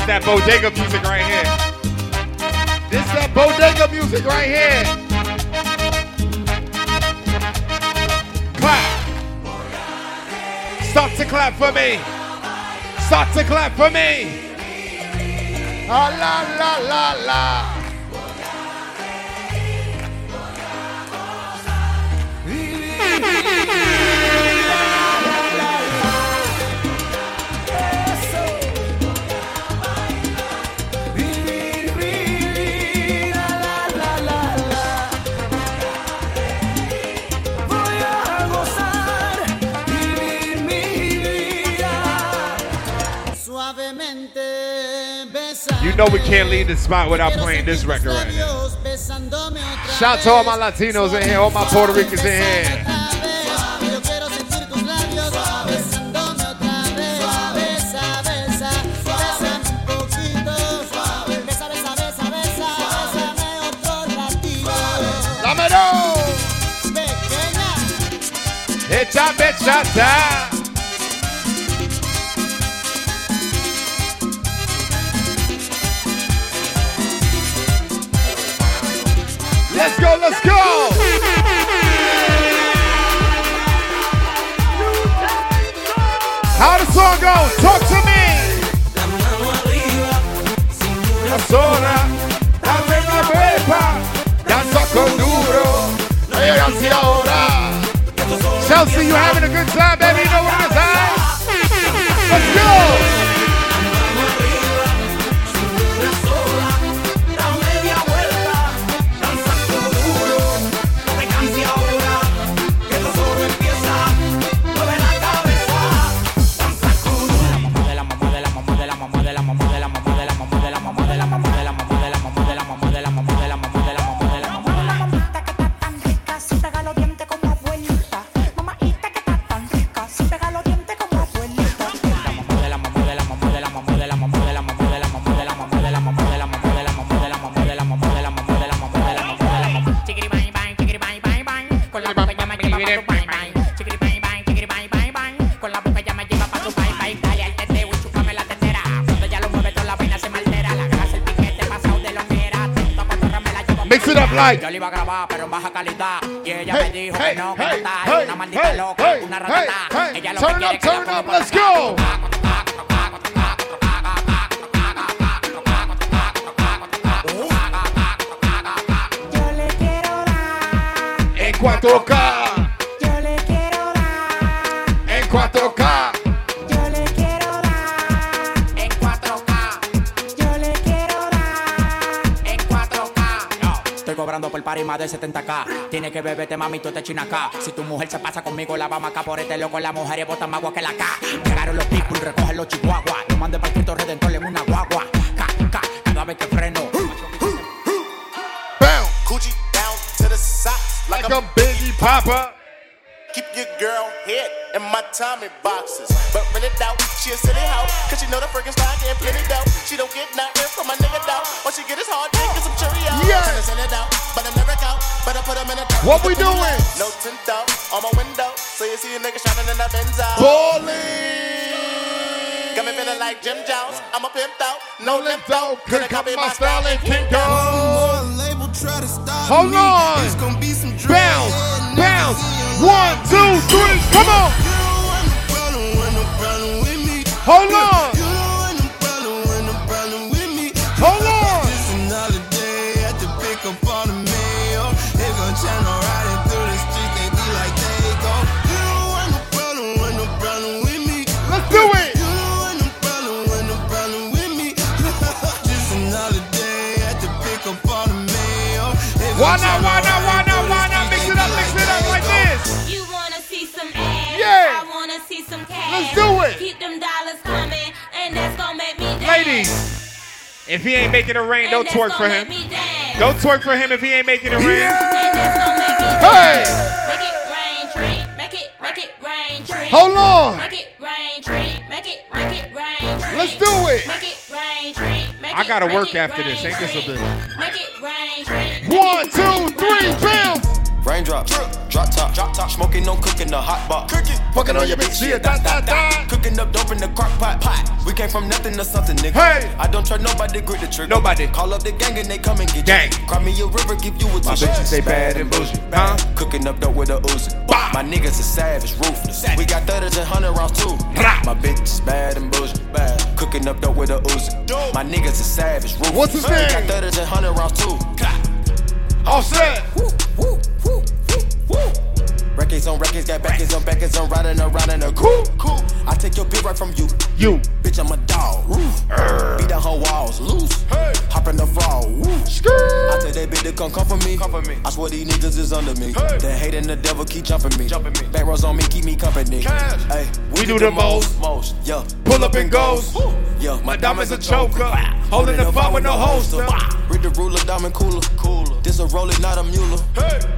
That bodega music right here. This is that bodega music right here. Clap. Start to clap for me. Start to clap for me. Ah, la la la la. Know we can't leave this spot without playing this record right now. Shout to all my Latinos in here, all my Puerto Ricans in here. vez. Yo quiero Let's go, let's go. How the song goes? Talk to me. Dame la pepa, duro, no ahora. Chelsea, you having a good time, baby? You know what like. Yo le iba a grabar, pero en baja calidad. Y ella Hey, me dijo hey, que no, que hey, no está. una maldita loca, una ratata. Ella lo Turn que quiere up, turn up, let's go. Más de 70k. Tiene que beberte, mami, tú te china acá. Si tu mujer se pasa conmigo, la vamos acá por este loco. La mujer y botan más agua que la K. Llegaron los people, recogen los chihuahuas. Lo mandé para el Cristo Redentor en una guagua. Ca, ca, cada vez que freno. Coochie down to the socks like, Like a Biggie Papa. In boxes. But when it out, she a silly hoe. Cause she know the freaking style getting plenty dough. She don't get nothing from my nigga dough. All she get is hard dick and some Cheerios. Yeah. Tryna send it out, but I'm never out. But I put 'em in a trunk What we the doing? No tint out on my window. So you see a nigga shining in that Benzo. Got me feeling like Jim Jones. I'm a pimp out. No limp out. Couldn't copy my style and kick out. Hold on. It's gonna be some Bounce, bounce. One, two, three. Come on. Hold on. Hold on. It's another day at the pick on the mail. They gon' channel riding through the streets. They be like, they go. You don't want no problem, want no problem with me. Let's do it. You don't want no problem, want no problem with me. Just another day at the pick on the mail. Why not? Why not? Why Let's do it. Keep them dollars coming, and that's gonna make me dance. Ladies, if he ain't making it rain, don't twerk for him. make me dance. Don't twerk for him if he ain't making it rain. And that's gonna make me Hey. Make it rain, tree. Make it, make it rain, tree. Hold on. Make it rain, tree. Make it, make it rain, tree. Let's do it. Make it rain, tree. Make I it, gotta make work it after this. rain, Ain't this a tree. bitch? Make it rain, tree. One, two, three, bam. Raindrops, drop top, drop top, smoking, no cooking, the hot box. Cooking, Fucking on your bitch, yeah, da, da, da. Cooking up dope in the crock pot, pot. We came from nothing to something, nigga. Hey. I don't trust nobody, grip the trigger. Nobody. Call up the gang and they come and get Gang. you. Cry me a river, give you a My tissue. bitches say bad and bullshit. Huh? Cooking up dope with a Uzi. My niggas are savage, ruthless. We got 30s and 100 rounds too. My bitch is bad and bullshit. Bad. Cooking up dope with a Uzi. My niggas are savage, ruthless. What's his We name? got 30s and 100 rounds too. All set. Records on records, got backers on backers, I'm riding around in a cool, cool. I take your bitch right from you. You. Bitch, I'm a dog. Beat down her walls, loose. Hop in the fall. Woo. I tell that bitch to come come for me. Come for me. I swear these niggas is under me. The hate and the devil keep jumping me. Jumping me. Back rows on me, keep me company. Hey, We do the most. most. Yeah. Pull up and goes. Yeah. My diamond's a choker. Holding the phone with no holster. Read the ruler, diamond cooler. Cooler. This a roller, not a mule.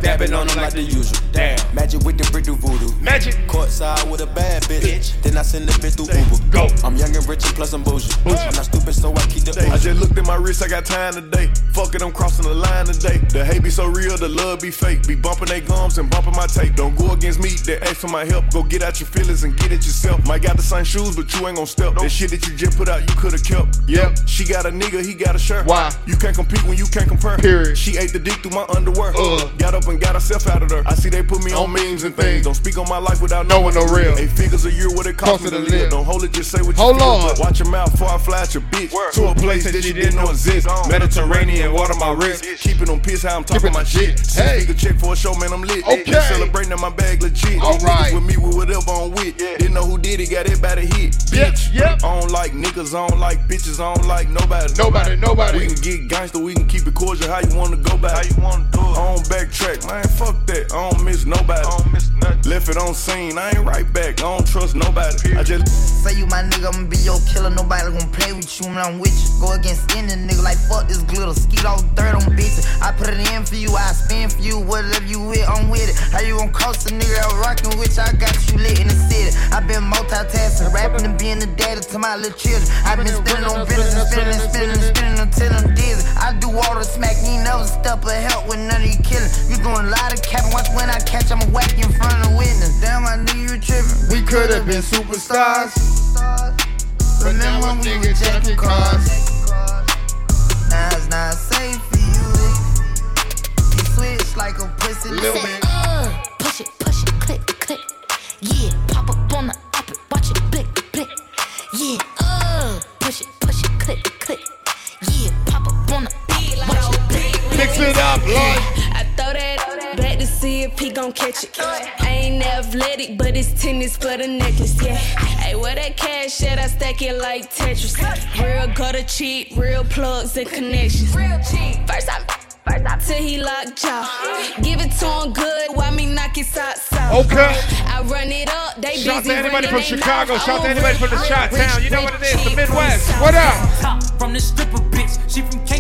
Dabbing on them like the usual. Damn. Magic with the brick do voodoo. Magic. Courtside with a bad bitch. bitch. Then I send the bitch through Uber. Go. I'm young and rich and plus I'm bougie. I'm not stupid, so I keep the I just looked at my wrist, I got time today. Fuck it, I'm crossing the line today. The hate be so real, the love be fake. Be bumping they gums and bumping my tape. Don't go against me, they ask for my help. Go get out your feelings and get it yourself. Might got the same shoes, but you ain't gon' step. That shit that you just put out, you could've kept. Yep. She got a nigga, he got a shirt. Why? You can't compete when you can't compare. Period. She ate the dick through my underwear. Uh. Got up and got herself out of there. I see they put me on, On memes and things. Don't speak on my life without Knowing the real. Eight figures a year, what it cost Cost me me to to live. live. Don't hold it, just say what you Hold feel. on. But Watch your mouth before I flash at your bitch. To a place that you didn't know exist. Mediterranean water my wrist. Keeping on piss how I'm talking Keep my shit. legit. Six Hey. figure check for a show, man, I'm lit. Okay. Been Celebrating in my bag legit. All These niggas with me with whatever I'm with. Didn't know who did it, got it by the hit. Bitch. yep. I don't like niggas, I don't like bitches, I don't like nobody. Nobody, nobody. We can get gangster, we can keep it cordial. How you wanna go back? How you wanna do it? I don't backtrack, man. Fuck that. I don't miss nobody. I don't miss nothing. Left it on scene, I ain't right back. I don't trust nobody. I just Say you my nigga, I'ma be your killer. Nobody gonna play with you when I'm with you. Go against any nigga like fuck this glitter. Skeet all dirt on bitches. I put it in for you, I spin for you. Whatever you with, I'm with it. How you gon' cost a nigga out rockin' with you? I got you lit in the city. I been multitasking, rapping and being the daddy to my little children. I been spinning on business and spinning and spinning and spinning until I'm dizzy. I do all the smack, you ain't never step or help with none of you killing. You doing a lot of capping, watch when I catch, I'ma whack in front of the witness. Damn, my nigga, you tripping. We could have been superstars. But now when we were jacking cars, now it's not safe for you. You switch like a pussy Little little bit. Uh, push it, push it, click, click. Yeah, pop up on the up it, watch it, blick, blick. Yeah, uh, push it, push it, click, click. Yeah, pop up on the up watch it, blick. Mix it up, Lord. I throw that back to see if he gon' catch it. I ain't athletic, but it's tennis for the necklace, yeah. Hey, where that cash at? I stack it like Tetris. Real gutter cheap, real plugs and connections. Real cheap. First I Till he locked y'all. Give it to him good while me knock his socks off. Okay. I run it up. They Shout busy to anybody from running they Chicago. mouth. Shout to I'm a anybody from the rich, Shot Town. You know what it is. The. Midwest. What up? Top from the stripper bitch. She from Kankakee.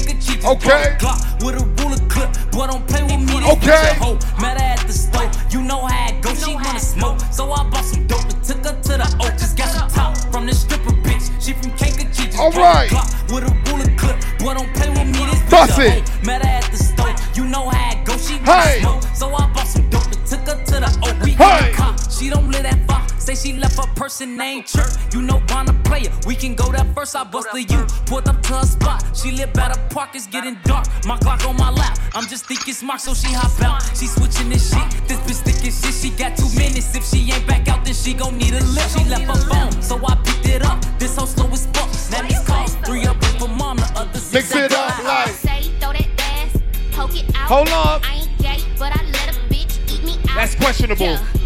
Okay. Glock with a ruler clip. Boy, don't play with me. Okay. bitch a. Met her at the store. You know how it go. She wanna smoke. So I bought some dope and took her to the O. Just got some top from the stripper bitch. She from Kankakee. Just All bought a right. Glock with a ruler clip. Boy, don't play with me. This Bust bitch it. Met her at the store. You know how it go. She wanna Hey. smoke. So I bought some dope and took her to the O. We Hey. in the car. She don't live that far. Say she left her person named Church. You know, wanna player. We can go that first. I bust the you. Pulled up to her spot. She live by the park. It's getting dark. My Glock on my lap. I'm just thinking smart, so she hop out. She switching this shit. This bitch thinking shit. She got two minutes. If she ain't back out, then she gon' need a lift. She left her phone, so I picked it up. This hoe slow as fuck. Now these calls. Three up for mom. The other six Mix it up like. Say, throw that ass, poke it out. Hold on. I ain't gay, but I let a bitch eat me out. That's questionable. Yeah.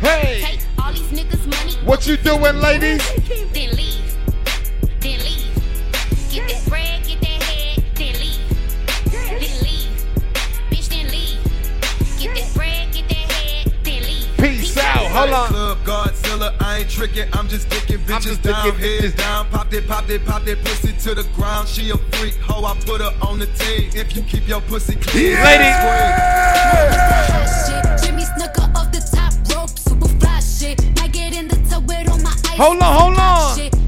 Hey. Take all these niggas' money. What you doing, ladies? Then leave. Then leave. Get that bread, get that head, then leave. Then leave. Bitch, then leave. Get that bread, get that head, then leave. Peace out. Hold on. Club Godzilla, I ain't tricking, I'm just dicking bitches just down, dicking heads down. Pop that, pop that, pop that pussy to the ground. She a freak, hoe, I put her on the team. If you keep your pussy clean, Shit, Jimmy Snooker Hold on, hold on.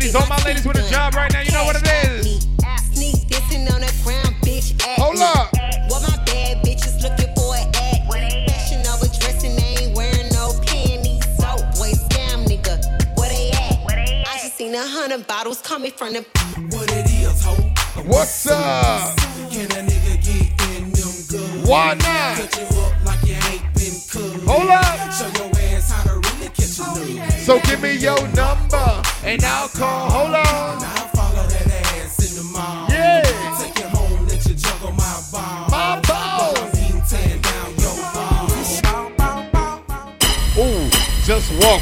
Ladies, all my ladies with a job right now. You know what it is. Sneak dissing on the ground, bitch. Hold up. What my bad bitches looking for an. Fashion over dressing, they ain't wearing no panties. So, boy, scam nigga. Where they at? I just seen a hundred bottles coming from the. What it is, hoe? What's up? Can a nigga get in them good? Why not? Cut you up like you ain't been cooked. Hold up. Show your ass how to really catch a nigga. So give me your number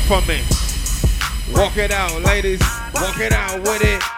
for me. Walk it out, ladies. Walk it out with it. It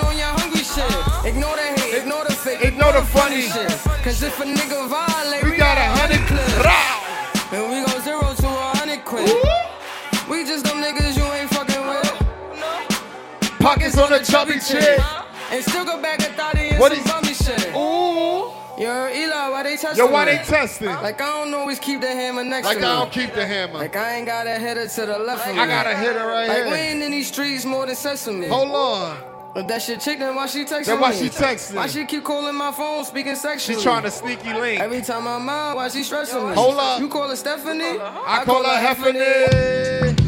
Ignore the funny shit. Cause if a nigga violate, We got a hundred clips. And we go zero to a hundred quid. We just them niggas you ain't fucking with. No. Pockets on a chubby chick. And still go back and thought and What some bummy shit. Ooh. Yo, Eli, why they testing Yo, why me? they testing? Like I don't always keep the hammer next Like to I don't keep the hammer. Like I ain't got a hitter to the left of me. I got a hitter right like here. we ain't in these streets more than sesame. Hold on. If that shit chick, then why she texting Then why me? she texting? Why she keep calling my phone, speaking sexually? She trying to sneaky link. Every time I'm out, why she stressing me? Hold up. You call her Stephanie? I call her Heffany.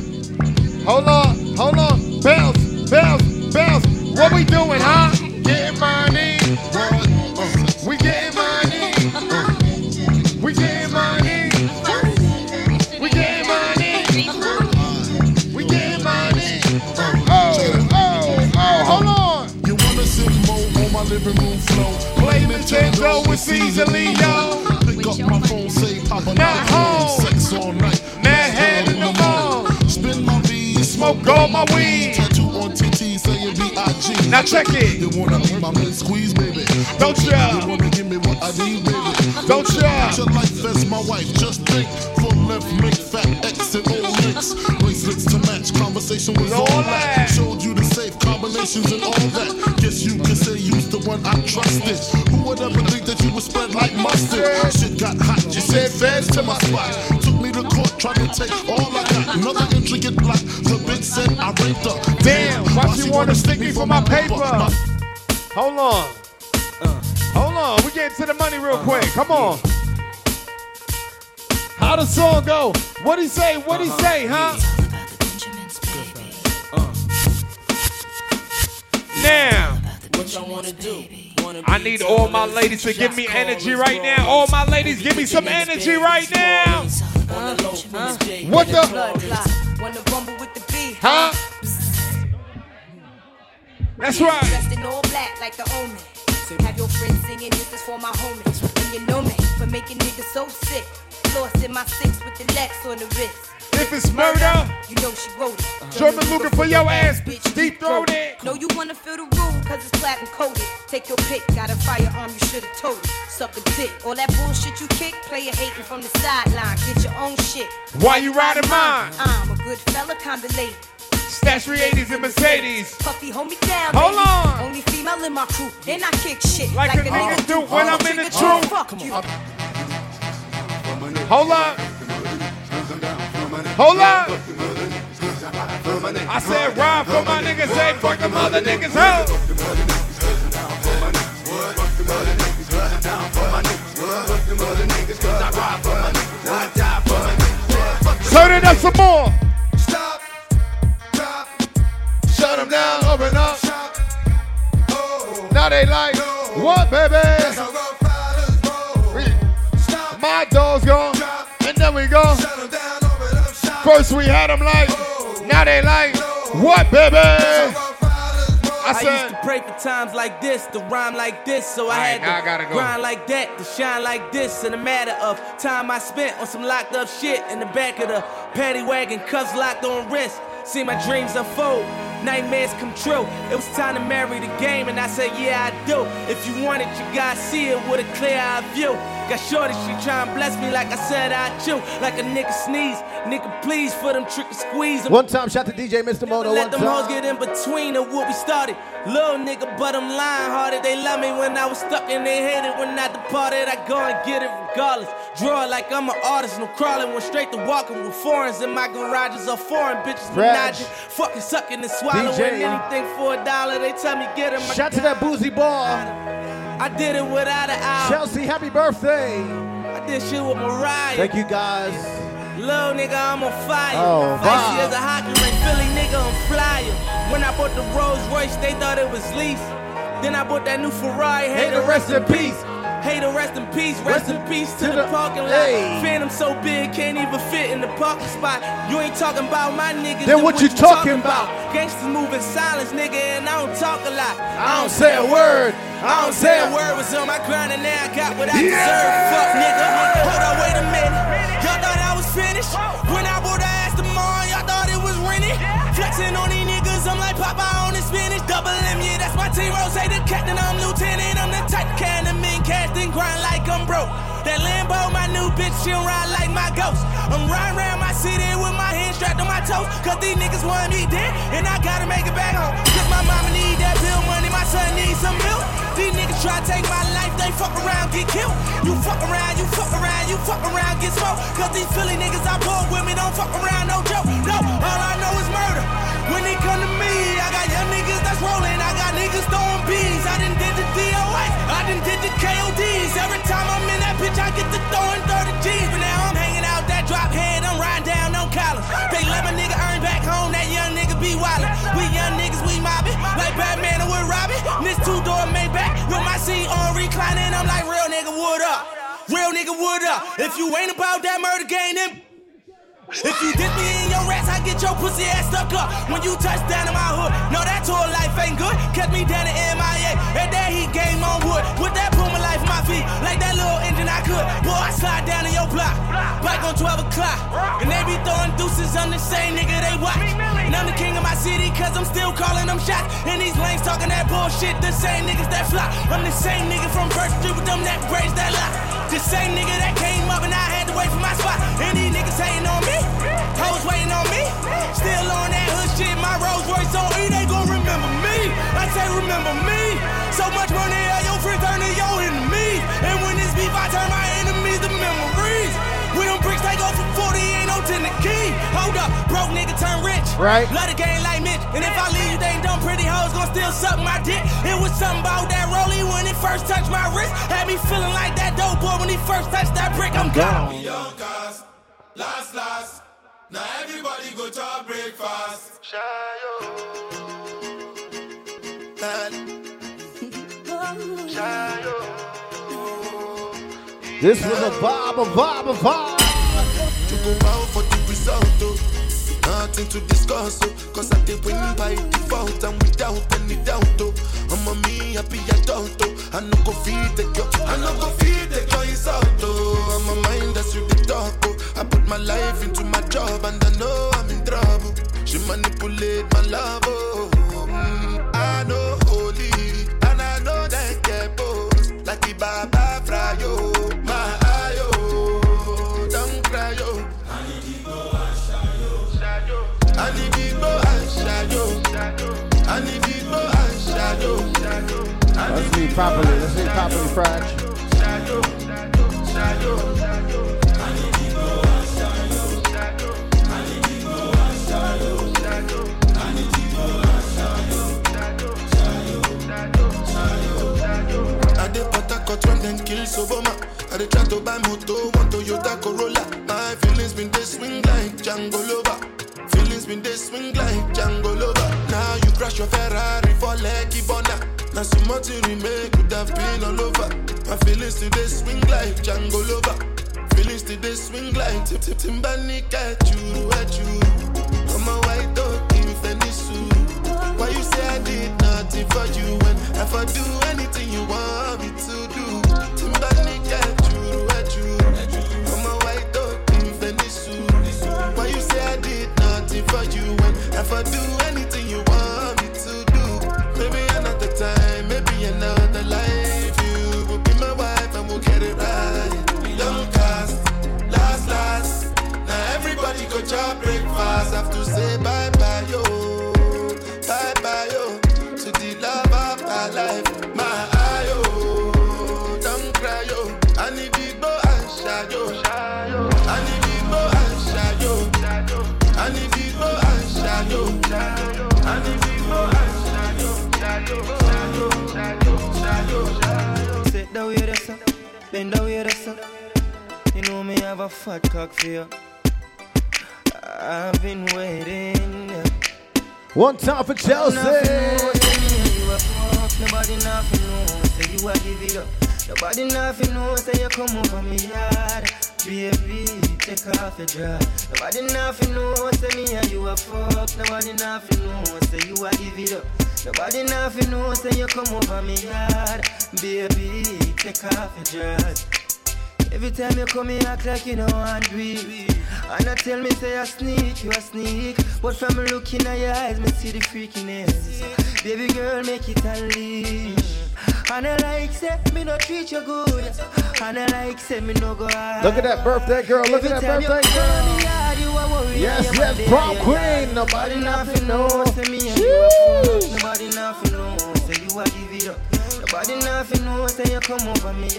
Hold up, hold up. Bounce, bounce, bounce. What we doing, huh? Getting money. Living room floor? Play Nintendo with Cease a Leo. Pick up my phone, say Papa Not home. Sex all night. Mad head in the mall. Spin my V, Smoke all my weed. Tattoo on TT saying B.I.G. Now check it. You wanna be my man squeeze, baby. Don't ya? You wanna give me what I need, baby. Don't ya? Your life as my wife, just think. Full left, make fat X and all links. Bracelets to match, conversation was all that. Showed you the safe combinations and all that. Guess you could say you's the one I trusted. Who would ever think that you would spread like mustard? Shit got hot, you said feds to my spot. Took me to court, tried to take all I got. Another intricate block. The bitch said I raped her. Damn, why she wanna stick me for my paper? Hold on. Uh. Hold on, we getting to the money real uh-huh. quick. Come on. How the song go? What he say? What he uh-huh. say, huh? Now, What y'all wanna do? I need all my ladies to give me energy right now. All my ladies, give me some energy right now. What the? Wanna rumble with the? Huh? That's right. Dressed in all black like the omen. Have your friends singing, this is for my homies. And you know me for making niggas so sick. Lost in my six with the Lex on the wrist. If it's murder, you know she wrote it. German looking for your ass, bitch. Deep throated. Know you wanna feel the rule, cause it's platinum coated. Take your pick, got a firearm, you should've told it. Suck a dick. All that bullshit you kick, player hating from the sideline. Get your own shit. Why you riding mine? I'm a good fella, kinda late. Stash 380s and Mercedes. Puffy, hold me down. Hold baby. on. Only female in my crew. Then I kick shit Like a nigga do when I'm in the truth. Fuck you. Hold up. Hold up. I said ride for my niggas, say fuck them other niggas, ho. Turn it up some more. Stop. Stop, shut them down, open up. Now they like, what, baby? Dog's and then we go. First we had them like, now they like, what, baby? I I, used to pray for times like this, to rhyme like this, so I Alright, had to I go. grind like that, to shine like this. In a matter of time I spent on some locked up shit in the back of the paddy wagon, cuffs locked on wrist. See my dreams unfold, nightmares come true. It was time to marry the game, and I said, Yeah, I do. If you want it, you gotta see it with a clear eye view. Got shorty, she try and bless me like I said I chew. Like a nigga sneeze, nigga please for them trick and squeeze. One time, shout to DJ Mr. Moto. Let them hoes get in between of what we started. Little nigga, but I'm lying hearted. They love me when I was stuck and they hated when I departed. I go and get it regardless. Draw like I'm an artist. No crawling, went straight to walking with foreigns in my garages are foreign bitches. Menaging, fucking sucking and swallowing DJ. anything for a dollar. They tell me get him. Shout to that boozy ball. I did it without an hour. Chelsea, happy birthday. I did shit with Mariah. Thank you guys. Little nigga, I'm on fire. Oh, Icy as a hockey ring, Philly nigga, I'm flyer. When I bought the Rolls Royce, they thought it was lease. Then I bought that new Ferrari, hey, to rest in peace. Hey, to rest in peace, rest in peace to the parking lot. Hey. Phantom so big, can't even fit in the parking spot. You ain't talking about my niggas. Then what you talking about? Gangsters move in silence, nigga, and I don't talk a lot. I don't say a word. I don't say a word was on my grind and now I got what I deserve. Fuck nigga. Hold on, wait a minute. I. When I bought the Aston Martin, y'all thought it was rented. Flexing on these niggas, I'm like Popeye on the spinach. Double M, yeah, that's my team. Ross, the captain, I'm lieutenant. I'm the type can of and grind like I'm broke. That Lambo, my new bitch, she'll ride like my ghost. I'm riding around my city with my hands strapped on my toes. Cause these niggas want me dead, and I gotta make it back home. Cause my mama need my son needs some milk. These niggas try to take my life, they fuck around, get killed. You fuck around, you fuck around, you fuck around, get smoked. Cause these Philly niggas I pull with me don't fuck around, no joke. No, all I know is murder. When they come to me, I got young niggas that's rolling, I got niggas throwing bees. I done did the DOS, I done did the KODs. Every time I'm in that bitch, I get to throwing 30 G's. But now I'm hanging out that drop head, I'm riding down on collars. They let my nigga earn back home, that young nigga be wildin'. This two door Maybach with my seat on reclining. I'm like, real nigga, wood up. Real nigga, wood up. If you ain't about that murder game, then if you dip me in your rats, I get your pussy ass stuck up. When you touch down in my hood, no, that tour life ain't good. Kept me down in MIA, and that he game on wood. With that Puma life, feet, like that little engine I could. Boy, I slide down in your block, bike on 12 o'clock. And they be throwing deuces, I'm the same nigga they watch. And I'm the king of my city, cause I'm still calling them shots. And these lanes talking that bullshit, the same niggas that flop. I'm the same nigga from First Street with them that braids that lock. The same nigga that came up and I had to wait for my spot. And these niggas hating on me. Hoes waiting on me. Still on that hood shit. My Rolls Royce on E. They gon' remember me. I say remember me. So much ain't no 10 the key. Hold up, broke nigga turn rich. Right. Love the game like Mitch. And if I leave you, they ain't dumb pretty hoes gon' still suck my dick. It was something about that rollie when it first touched my wrist. Had me feeling like that dope boy when he first touched that brick. I'm gone. Young cars, last, last. Now everybody go to breakfast. This was a vibe, a vibe, a vibe. You out for the result, oh. Nothing to discuss, oh. Cause I did win by default and without any doubt, oh. I'm a me happy adult, oh. I no go feed the girl, I no go feed the girl insult, oh. I'm a mind that's with the talk, oh. I put my life into my job and I know I'm in trouble. She manipulate my love, oh. Mm, I know Properly. Let's see properly, French. Dey Port them kill Soboma. I try to buy moto, one Toyota Corolla. My feelings been they swing like Django Lover. Feelings been they swing like Django Lover. Now you crash your Ferrari for Lucky Bona. Now so much you remake could have been all over. My feelings today swing like Django Lover. Feelings today swing like Tip Tip Timbani at you, at you. I'm a white dog in Fenisu. Why you say I did nothing for you when if I do anything you want me to do? Timbani at you, at you. I'm a white dog in Fenisu. Why you say I did nothing for you when if I do anything you want bend down with us. You know me have a fat cock for you. I've been waiting. One time for Chelsea. Nobody nothing know, say you a give it up. Nobody nothing know, say you come over me yard. Baby, take off your dress. Nobody nothing know, say me and you a fuck. Nobody nothing know, say you a give it up. Nobody nothing know, say you come over me yard. Baby, take off your dress. Every time you come, you act like you don't want to. And I tell me, say I sneak, you a sneak. But from looking at your eyes, me see the freakiness. Baby girl, make it unleash. And I like, say, me no treat you good. And I like, say, me no go hard. Look at that birthday girl. Look at that Every birthday girl. In yard, you a worry, Yes, yes, prom queen. Nobody nothing know. know. Say me and you a fuck. Nobody nothing know. Say you a give it up. Nobody nothing know. Say you come over me.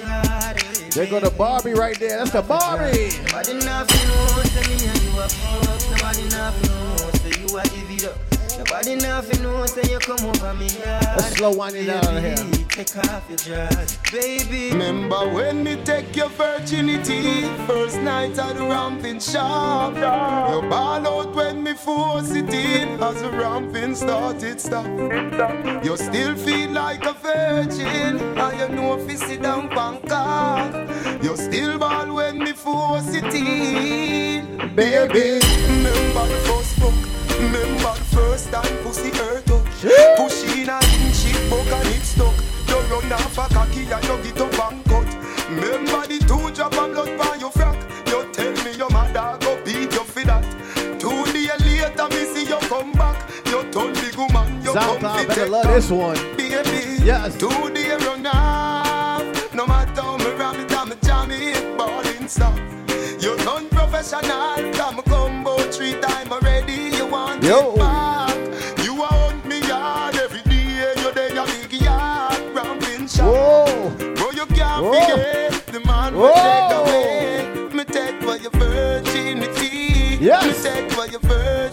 There go to Barbie right there. That's the Barbie. Nobody nothing know. Say me and you a fuck. Nobody nothing know. Say you a give it up. Nobody nothing know say you come over me. Yard. Let's slow one down out of here. Take off your dress, baby. Remember when me take your virginity? First night at the ramping shop. You ball out when me force it in. As the ramping started stop. You still feel like a virgin. And you know if you sit down Bangkok You still ball when me force it in. Baby. Remember the first book Remember the first time pussy hurt up Push in and in cheek book and it stuck. You run off a cocky and you get up and cut. Remember the two drop of blood by your frack You tell me your mother go beat you for that. Two days later me see you come back. You turn big woman you come SoundCloud fit better love this one. Baby. Yes. Two days run off. No matter how me ram it I'm a jam it Balling stop. You done professional Come combo three time already You want Yo. it back You want me yard every day You there a big yard Ramping shop Whoa. Bro you can't Whoa. forget The man will Whoa. take away Me take for your virginity Yes. Me take for your virginity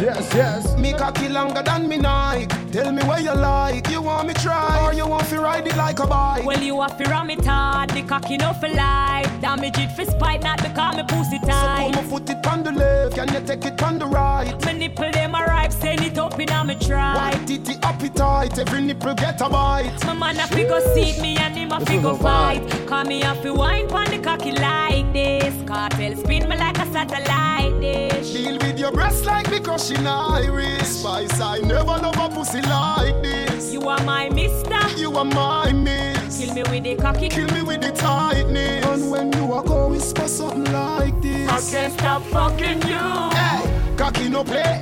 Yes, yes, yes. Me cocky longer than me Nike. Tell me where you like. You want me try or you want to ride it like a bike? Well, you have to ram it hard, the cocky no for life. Damage it for spite, not because me pussy tight. So tight. put my foot it on the left, can you take it on the right? My nipple them a ripe, send it up in a me try. White titty appetite, every nipple get a bite. My man a fi go seek me and him a This fi go fight. Call me a fi wine pon the cocky like this. Kartel spin me like a satellite dish. Deal with your breast like me crushing iris. Spice, I never love a pussy like this. You are my mister. You are my miss. Kill me with the cocky. Kill me with the tightness. And when you are go whisper something like this. I can't stop fucking you. Hey, cocky no play.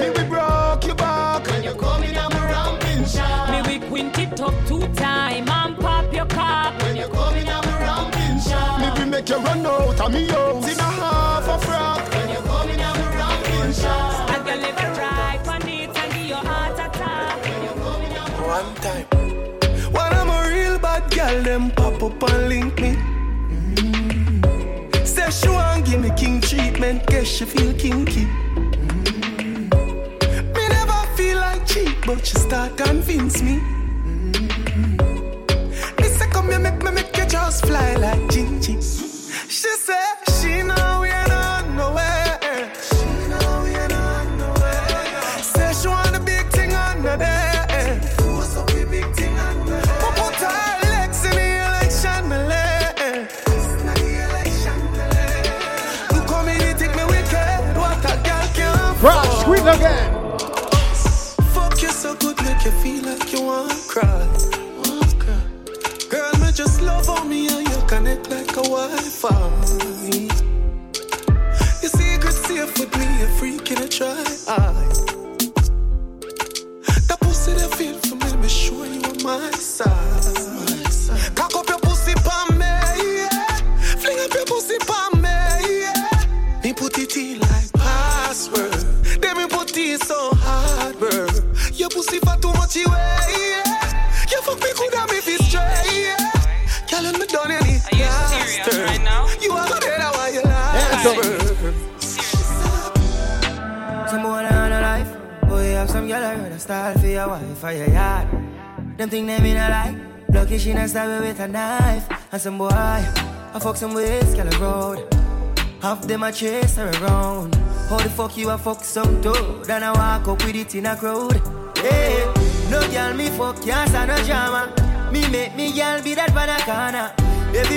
Me we broke your back when you come in I'm a ramping shot. Me we quint it up two time and pop your cock. When you come in I'm a ramping shot. Me we make you run out of me house in a half a frock. One time. When I'm a real bad girl, them pop up and link me. Mm. Say she want give me king treatment, guess she feel kinky. Mm. Me never feel like cheap, but she start convince me. Mm. Me say come here, make me make you just fly like Gingy. She say she know Fresh, squeeze again. Fuck you so good, make you feel like you want to cry. Girl, me just love on me and you connect like a Wi-Fi. Your safe with me, a freak in a try. That pussy that feel for me, me sure you on my side. Pussy for too much away, yeah. You fuck me good and me feel straight, yeah. Girl, let me done any Are you serious right now? You are good at why you like, bro. Some boy on a life. Boy, you have some girl I heard a style for your wife or your yard. Them think they mean a like. Lucky she not stab you with a knife. And some boy, I fuck some ways, girl a road. Half them a chase her around. How the fuck you a fuck some toad? And I walk up with it in a crowd. Hey, no girl me fuck can't no drama. Me make me girl be that banana. Baby